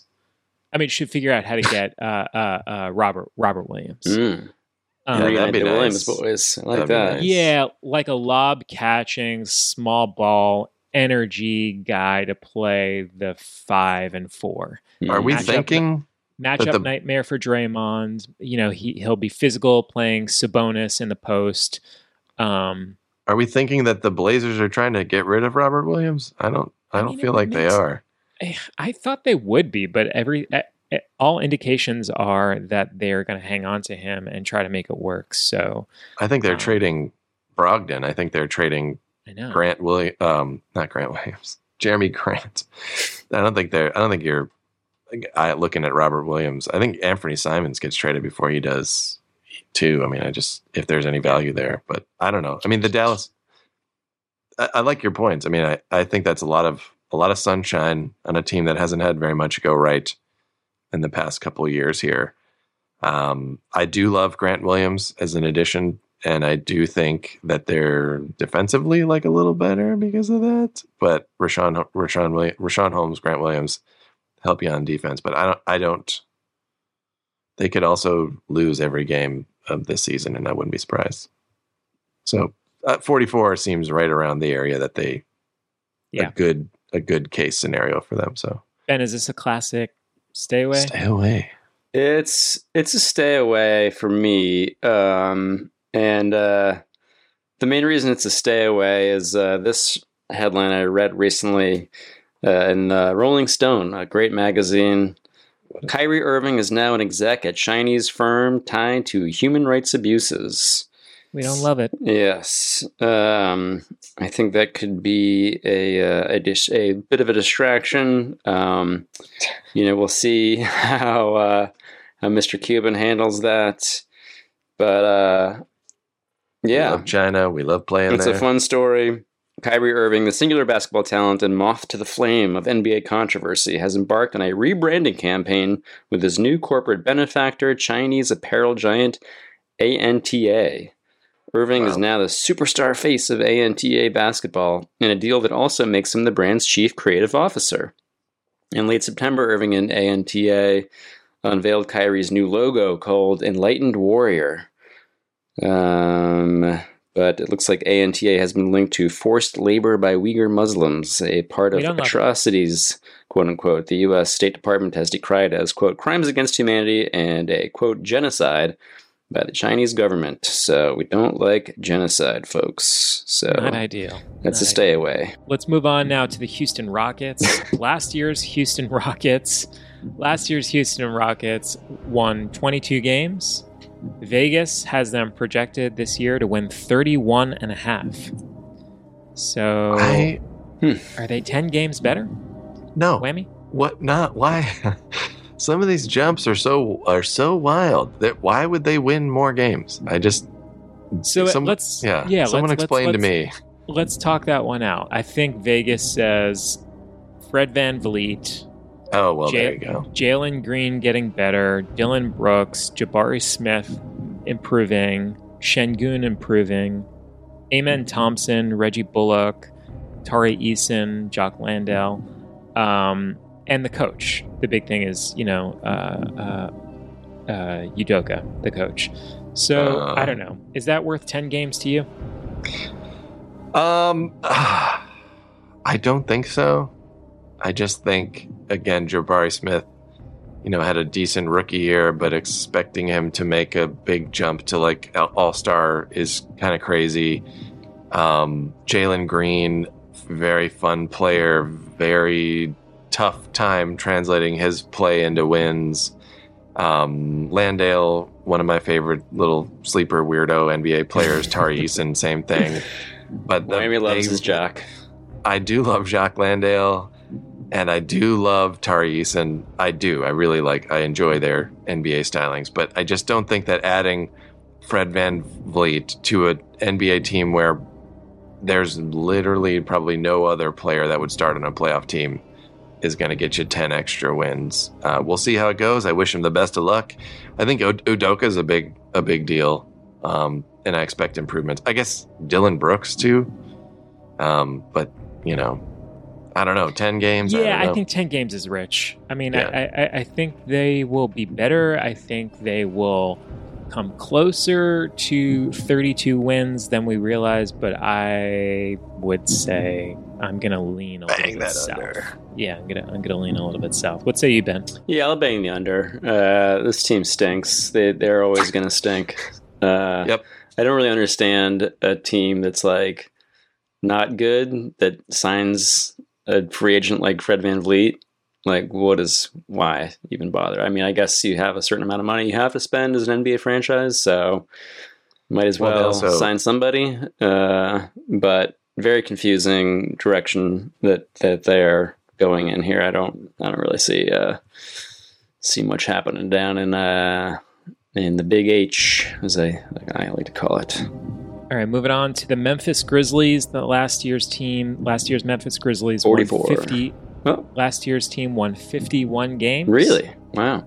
I mean, should figure out how to get uh, uh, uh, Robert Robert Williams. Mm. Um, Yeah, Reunite that'd be the nice. Williams boys. I like That'd that. nice. yeah, like a lob catching, small ball, energy guy to play the five and four. Are we match up thinking matchup the- nightmare for Draymond. You know, he he'll be physical playing Sabonis in the post. Um, Are we thinking that the Blazers are trying to get rid of Robert Williams? I don't. I, I don't mean, feel it like they are. I, I thought they would be, but every all indications are that they're going to hang on to him and try to make it work. So I think they're Um, trading Brogdon. I think they're trading I know. Grant Williams. Um, not Grant Williams. Jerami Grant. I don't think they're. I don't think you're. I looking at Robert Williams. I think Anfernee Simons gets traded before he does too. I mean, I just if there's any value there, but I don't know. I mean, the Dallas. I, I like your points. I mean, I, I think that's a lot of a lot of sunshine on a team that hasn't had very much go right in the past couple years here. Um, I do love Grant Williams as an addition, and I do think that they're defensively like a little better because of that. But Richaun, Richaun, William, Richaun Holmes, Grant Williams help you on defense, but I don't. I don't. They could also lose every game of this season, and I wouldn't be surprised. So, uh, 44 seems right around the area that they Yeah. a good a good case scenario for them. So Ben, is this a classic stay away? stay away. It's it's a stay away for me, um, and uh, the main reason it's a stay away is uh, this headline I read recently uh, in uh, Rolling Stone, a great magazine. Kyrie Irving is now an exec at Chinese firm tied to human rights abuses. We don't love it. Yes, um, I think that could be a uh, a, dis- a bit of a distraction. Um, you know, we'll see how uh, how Mr. Cuban handles that. But uh, We yeah, love China. We love playing it's there. a fun story. Kyrie Irving, the singular basketball talent and moth to the flame of NBA controversy, has embarked on a rebranding campaign with his new corporate benefactor, Chinese apparel giant ANTA. Irving is now the superstar face of ANTA basketball in a deal that also makes him the brand's chief creative officer. In late September, Irving and ANTA unveiled Kyrie's new logo called Enlightened Warrior. Um, but it looks like ANTA has been linked to forced labor by Uyghur Muslims, a part of don't love it. atrocities, quote unquote. The U.S. State Department has decried as, quote, crimes against humanity and a, quote, genocide by the Chinese government. So we don't like genocide, folks. So Not ideal. that's a Not stay away. Let's move on now to the Houston Rockets. last year's Houston Rockets, last year's Houston Rockets won 22 games. Vegas has them projected this year to win 31 and a half. So I hmm. are they 10 games better? no. Whammy? What? Not why? Some of these jumps are so are so wild that why would they win more games? I just So Some- let's yeah. yeah. Someone let's, explain let's, to me. Let's talk that one out. I think Vegas says Fred VanVleet, Oh well, Jay- there you go. Jalen Green getting better, Dillon Brooks, Jabari Smith improving, Sengun improving, Amen Thompson, Reggie Bullock, Tari Eason, Jock Landale, um, and the coach. The big thing is, you know, uh, uh, uh, Udoka, the coach. So Uh. I don't know. Is that worth ten games to you? Um, I don't think so. I just think again, Jabari Smith, you know, had a decent rookie year, but expecting him to make a big jump to like All Star is kind of crazy. Um, Jalen Green, very fun player, very tough time translating his play into wins. Um, Landale, one of my favorite little sleeper weirdo NBA players, Tari Eason, same thing. But the Miami loves big- his Jock. I do love Jock Landale, and I do love Tari Eason. I do. I really like. I enjoy their NBA stylings, but I just don't think that adding Fred VanVleet to an NBA team where there's literally probably no other player that would start on a playoff team is going to get you 10 extra wins. Uh, we'll see how it goes. I wish him the best of luck. I think Udoka is a big a big deal, um, and I expect improvements. I guess Dillon Brooks too, um, but you know, I don't know. 10 games. Yeah, don't I, think ten games is rich. I mean, Yeah. I, I, I think they will be better. I think they will come closer to 32 wins than we realized, but I would say I'm gonna lean a Bang little bit that south. under. Yeah, I'm gonna I'm gonna lean a little bit south. What say you, Ben? Yeah, I'll bang the under. Uh, this team stinks. They they're always gonna stink. Uh, Yep. I don't really understand a team that's like not good that signs a free agent like Fred VanVleet. Like, what is why even bother? I mean, I guess you have a certain amount of money you have to spend as an NBA franchise, so might as Well, well, also- sign somebody. Uh, but very confusing direction that that they're going in here. I don't I don't really see uh, see much happening down in uh, in the Big H, as I like I like to call it. All right, moving on to the Memphis Grizzlies, the last year's team. Last year's Memphis Grizzlies won 44. 50. Oh. Last year's team won 51 games. Really? Wow.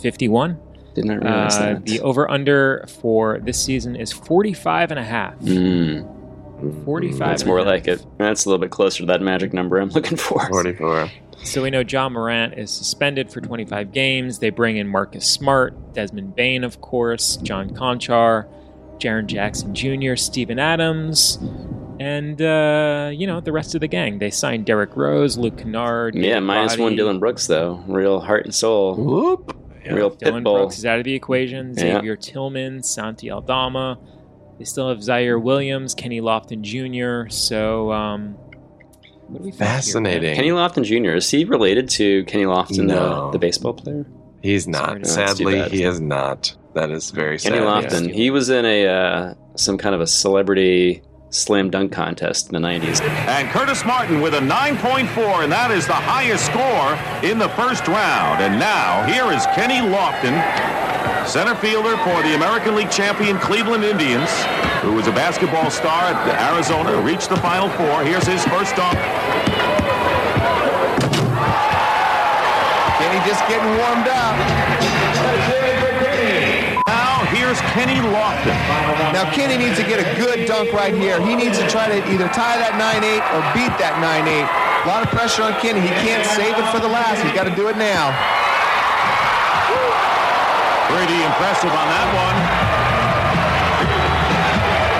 51. Did not realize Uh, that. the over under for this season is 45 and a half. Mm, 45. that's more half. like it. That's a little bit closer to that magic number I'm looking for. 44. So we know Ja Morant is suspended for 25 games. They bring in Marcus Smart, Desmond Bane, of course, John Konchar, Jaren Jackson Jr., Steven Adams, and, uh, you know, the rest of the gang. They signed Derrick Rose, Luke Kennard. Yeah, David minus one Roddy. Dillon Brooks though. Real heart and soul. Whoop. Yeah. Real Dillon bull. Brooks is out of the equation. Yeah. Xavier Tillman, Santi Aldama. They still have Ziaire Williams, Kenny Lofton Jr. So, um, what do we think here, Fascinating. Kenny Lofton Jr. Is he related to Kenny Lofton, No. the, the baseball player? He's not. to- That's Sadly, bad. he is not. That is very sad. Kenny yes. Lofton. He was in a uh, some kind of a celebrity slam dunk contest in the '90s. And Curtis Martin with a 9.4, and that is the highest score in the first round. And now, here is Kenny Lofton, center fielder for the American League champion Cleveland Indians, who was a basketball star at Arizona, reached the Final Four. Here's his first dunk. Kenny just getting warmed up. Here's Kenny Lofton. Now Kenny needs to get a good dunk right here. He needs to try to either tie that 9-8 or beat that 9-8. A lot of pressure on Kenny. He can't save it for the last. He's got to do it now. Pretty impressive on that one.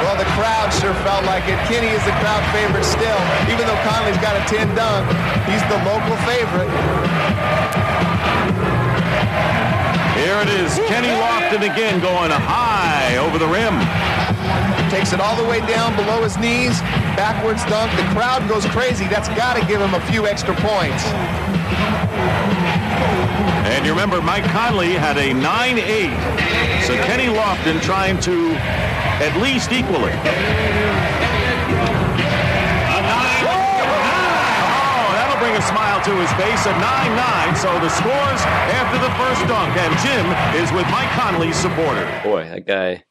Well, the crowd sure felt like it. Kenny is the crowd favorite still. Even though Conley's got a 10 dunk, he's the local favorite. Here it is, Kenny Lofton again going high over the rim. Takes it all the way down below his knees. Backwards dunk. The crowd goes crazy. That's got to give him a few extra points. And you remember, Mike Conley had a 9-8. So Kenny Lofton trying to at least equal it. A smile to his face. A 9-9. So the scores after the first dunk. And Jim is with Mike Conley's supporter. Boy, that guy,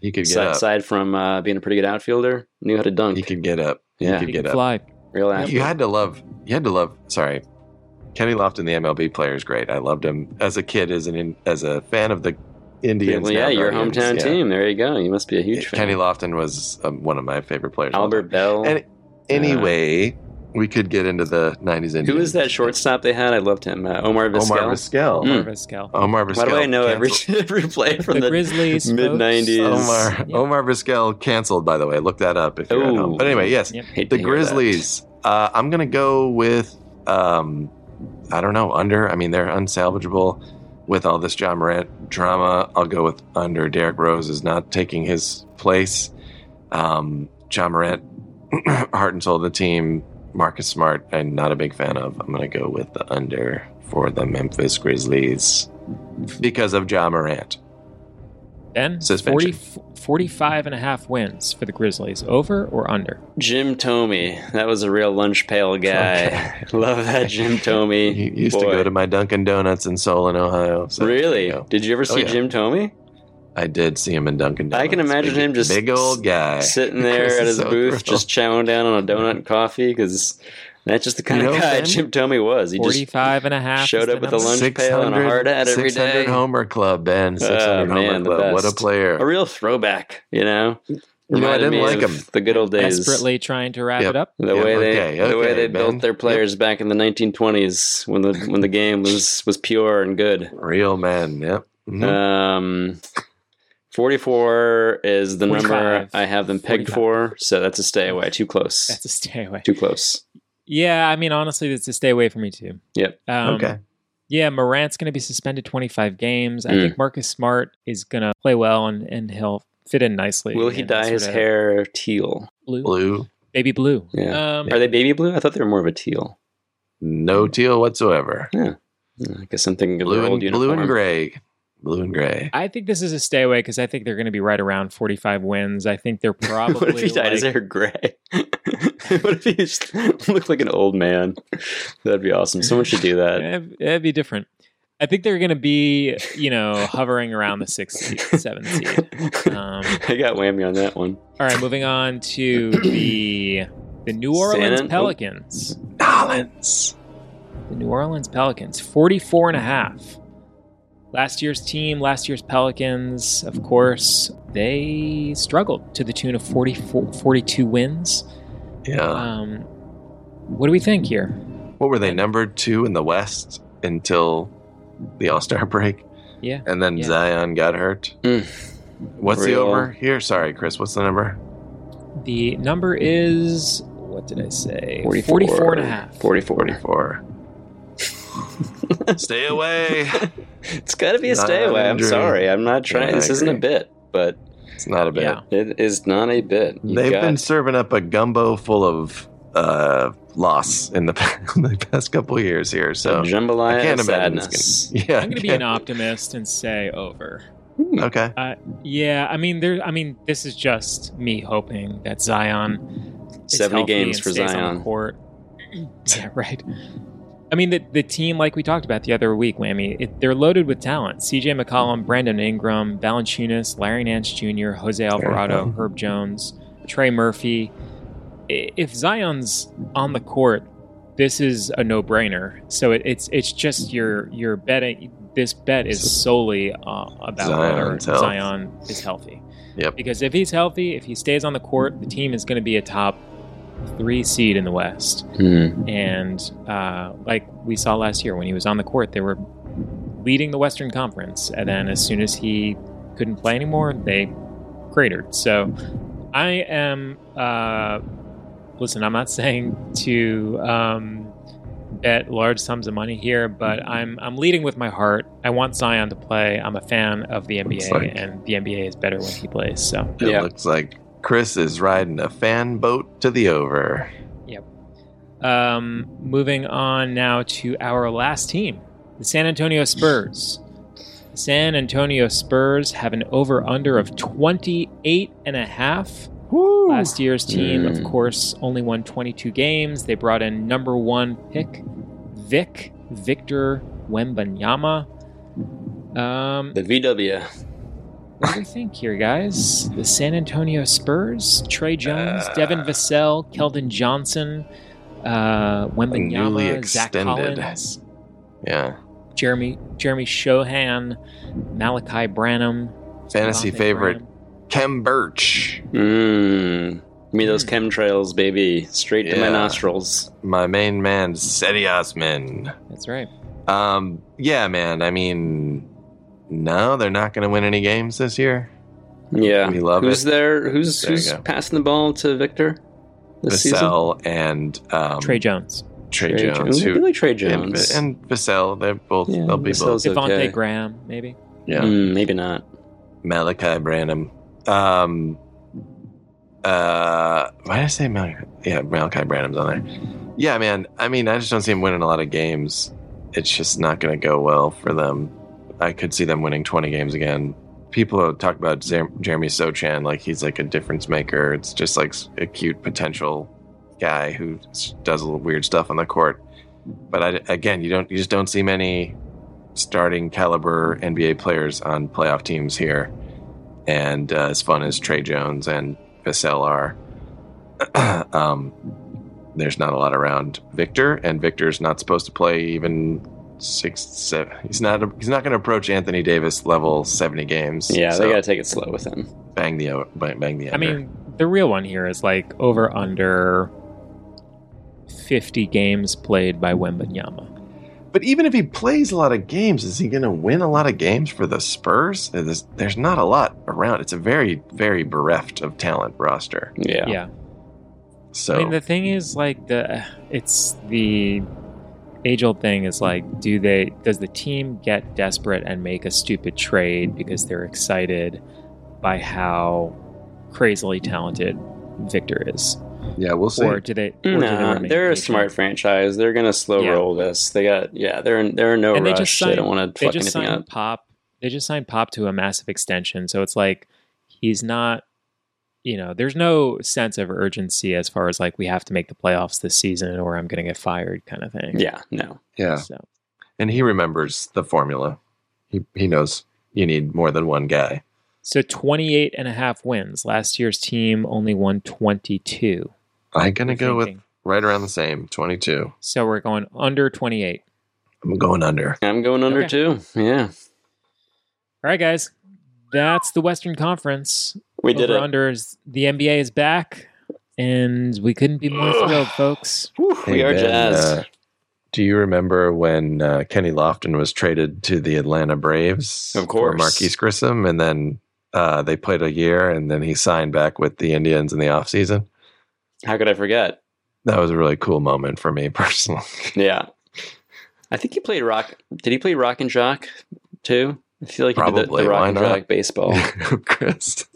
He could get aside, up. aside from uh, being a pretty good outfielder, knew how to dunk. He could get up. Yeah. He He could can get up. fly. Real athlete. You had to love. You had to love. Sorry, Kenny Lofton, the MLB player, is great. I loved him as a kid, as an in, as a fan of the Indians. Well, yeah, now your Guardians, hometown yeah. team. There you go. You must be a huge fan. Kenny Lofton was um, one of my favorite players. Albert. Belle. And anyway, we could get into the '90s. Indians. Who was that shortstop they had? I loved him. Uh, Omar Vizquel. Omar Vizquel. Mm. Omar Vizquel. Omar Vizquel. Why do I know every, canceled- every play from The the, Grizzlies, Mid 90s. Omar Yeah. Omar Vizquel canceled. By the way, look that up if you're at home. But anyway, yes, Yep. The. Grizzlies. Uh, I'm gonna go with um, I don't know under. I mean, they're unsalvageable with all this Ja Morant drama. I'll go with under. Derrick Rose is not taking his place. Um, Ja Morant, heart and soul of the team. Marcus Smart, I'm not a big fan of. I'm gonna go with the under for the Memphis Grizzlies because of Ja Morant. Ben, 40, 45 and a half wins for the Grizzlies. Over or under? Jim Thome. That was a real lunch pail guy. Love that Jim Tomey. He used to go to my Dunkin' Donuts in Solon, Ohio. So Really? you. Did you ever oh, see yeah. Jim Thome? I did see him in Dunkin' Donuts. I can imagine Big- him just big old guy sitting there at his so booth, gross. just chowing down on a donut and coffee because that's just the kind You of guy Ben? Jim Thome was. He just 45 and a half. showed up with a lunch pail and a hard hat every 600 day. homer club, Ben. 600 Oh, homer man, the club. What a player. a real throwback, you know. You know, I Reminded didn't me like of him. The good old days. Desperately trying to wrap Yep. it up. The Yep, way they okay, the way they Ben. built their players back in the 1920s when the when the game was was pure and good. Real man. Yep. Mhm. Um, 44 is the number I have them pegged 45. for, so that's a stay away. Too close. That's a stay away. Too close. Yeah, I mean, honestly, it's a stay away for me too. Yep. Um, okay. Yeah, Morant's going to be suspended 25 games. I Mm. think Marcus Smart is going to play well and, and he'll fit in nicely. Will he dye his hair teal? blue? Blue. Baby blue. Yeah. Um, Are they baby blue? I thought they were more of a teal. No teal whatsoever. Yeah. I guess I'm thinking Blue and blue and gray. Blue and gray. I think this is a stay away because I think they're going to be right around 45 wins. I think they're probably. what if he dyed his like- hair gray? what if he just looked like an old man? That'd be awesome. Someone should do that. That'd, that'd be different. I think they're going to be, you know, hovering around the sixth seed, seventh seed. Um, I got whammy on that one. all right, moving on to the the New Orleans San- oh. Pelicans. Collins. The New Orleans Pelicans, 44 and a half. Last year's team, last year's Pelicans, of course, they struggled to the tune of 44, 42 wins. Yeah. Um, what do we think here? what were they numbered two in the West until the All Star break? Yeah. And then Yeah. Zion got hurt. Mm. What's the over here? Sorry, Chris. What's the number? The number is, what did I say? 44, 44 and a half. 44. 44. Stay away. It's got to be a stay away. I'm sorry. I'm not trying. Yeah, I this isn't a bit, but It's not a bit. Yeah. it is not a bit. You They've got- been serving up a gumbo full of uh, loss in the, in the past couple years here. So a jambalaya I can't of imagine sadness. it's gonna. Yeah, I'm going to be an optimist and say over. Okay. Uh, yeah, I mean, there. I mean, this is just me hoping that Zion is 70 games and for stays Zion. the court. yeah, right. I mean, the the team, like we talked about the other week, Whammy, it, they're loaded with talent. C.J. McCollum, Brandon Ingram, Valanciunas, Larry Nance Jr., Jose Alvarado. Herb Jones, Trey Murphy. If Zion's on the court, this is a no brainer. So it, it's it's just your your betting. This bet is solely uh, about whether Zion's. Zion is healthy. Yep. Because if he's healthy, if he stays on the court, the team is going to be a top three seed in the West. Hmm. And uh, like we saw last year when he was on the court, they were leading the Western Conference. And then as soon as he couldn't play anymore, they cratered. So I am. Uh, listen, I'm not saying to um, bet large sums of money here, but I'm I'm leading with my heart. I want Zion to play. I'm a fan of the NBA, like- and the NBA is better when he plays. So It Yeah. looks like Chris is riding a fan boat to the over. Yep. Um, moving on now to our last team, the San Antonio Spurs. The San Antonio Spurs have an over under of 28 and a half. Last year's team, of Mm. course, only won 22 games. They brought in number one pick, Vic Victor Wembanyama. Um, The VW. What do we think here, guys? The San Antonio Spurs, Tre Jones, Uh, Devin Vassell, Keldon Johnson, uh, Newly Wembanyama, Zach extended. Collins, Yeah. Jeremy Jeremy Sochan, Malaki Branham, Fantasy Devonte' favorite, Graham. Khem Birch. Mmm. Give me those Mm. chemtrails, baby. Straight to my nostrils. My main man, Cedi Osman. That's right. Um, yeah, man. I mean, no, they're not going to win any games this year. Yeah. We love who's it. there? Who's There you who's passing the ball to Victor this season? Vassell and um, Tre Jones, Trey Tre Jones, I who like Tre Jones. and Vassell. They're both. Yeah, they'll be both. Vassell's Devonte' okay. Graham, maybe. Yeah. Mm, maybe not. Malaki Branham. Um, uh, why did I say Malachi? Yeah, Malaki Branham's on there. Yeah, man. I mean, I just don't see him winning a lot of games. It's just not going to go well for them. I could see them winning 20 games again. People talk about Jeremy Sochan like he's like a difference maker. It's just like a cute potential guy who does a little weird stuff on the court. But I, again, you don't you just don't see many starting caliber NBA players on playoff teams here and uh, as fun as Tre Jones and Vassell are, um, there's not a lot around Victor, and Victor's not supposed to play even six, seven. He's not. He's not going to approach Anthony Davis level seventy games. Yeah, so they got to take it slow with him. bang the o- bang, bang the. I mean, the real one here is like over under 50 games played by Wembanyama. But even if he plays a lot of games, is he going to win a lot of games for the Spurs? There's, there's not a lot around. It's a very, very bereft of talent roster. Yeah. Yeah. So I mean, the thing is, like the it's the age old thing is like, do they does the team get desperate and make a stupid trade because they're excited by how crazily talented Victor is, yeah, we'll see. or do they? Or do they Nah, remain they're a patient? smart franchise. They're gonna slow Yeah. roll this. They got yeah. They're in, they're in no and they rush. just They, don't want to they fuck just anything signed up. Pop. They just signed Pop to a massive extension, so it's like he's not. You know, there's no sense of urgency as far as like we have to make the playoffs this season or I'm going to get fired kind of thing. Yeah, no. yeah, So and he remembers the formula. He he knows you need more than one guy. So 28 and a half wins. Last year's team only won 22. I'm gonna We're go with right around the same, 22. So we're going under 28. I'm going under. I'm going under Okay. too. Yeah, All right, guys. That's the Western Conference. We did Over it. unders. The NBA is back, and we couldn't be more thrilled, folks. we are Ben, jazzed. uh, do you remember when uh, Kenny Lofton was traded to the Atlanta Braves? Of For course. Marquis Grissom, and then uh, they played a year, and then he signed back with the Indians in the offseason. How could I forget? That was a really cool moment for me personally. Yeah, I think he played rock. Did he play rock and jock too? I feel like he did Probably. the, the rock Why and not? jock baseball. Chris.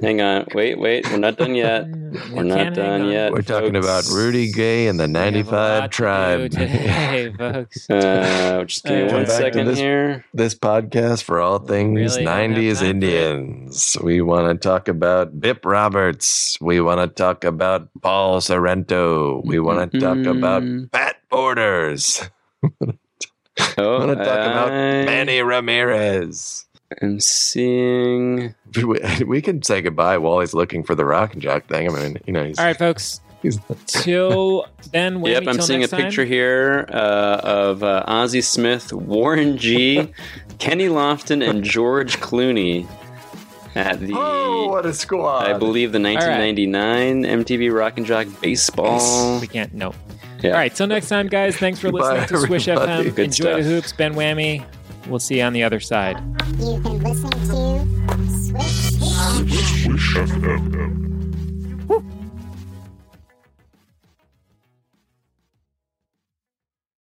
Hang on, wait, wait, we're not done yet. We We're not done yet. We're talking folks. about Rudy Gay and the We have a 95 lot to do tribe. today, folks. Uh, just give me Uh, one back to second this- here. this podcast for all things Really 90s time for it. Indians. We want to talk about Bip Roberts. We want to talk about Paul Sorrento. We want to talk about Mm. Pat Borders. Oh, I want to talk about Manny Ramirez. Am seeing. We, we can say goodbye while he's looking for the rock and jock thing. I mean, you know, he's, All right, folks. he's Till then, Yep, I'm seeing a time. picture here uh, of uh, Ozzie Smith, Warren G, Kenny Lofton, and George Clooney at the, oh, what a squad! I believe, the 1999 MTV Rock and Jock Baseball. We can't. No. Yeah. All right. Till next time, guys. Thanks for Goodbye, listening to Swish everybody. FM. Good Enjoy the hoops, Ben Whammy. We'll see you on the other side. You've been listening to Swish, Swish, Swish FM. Woo.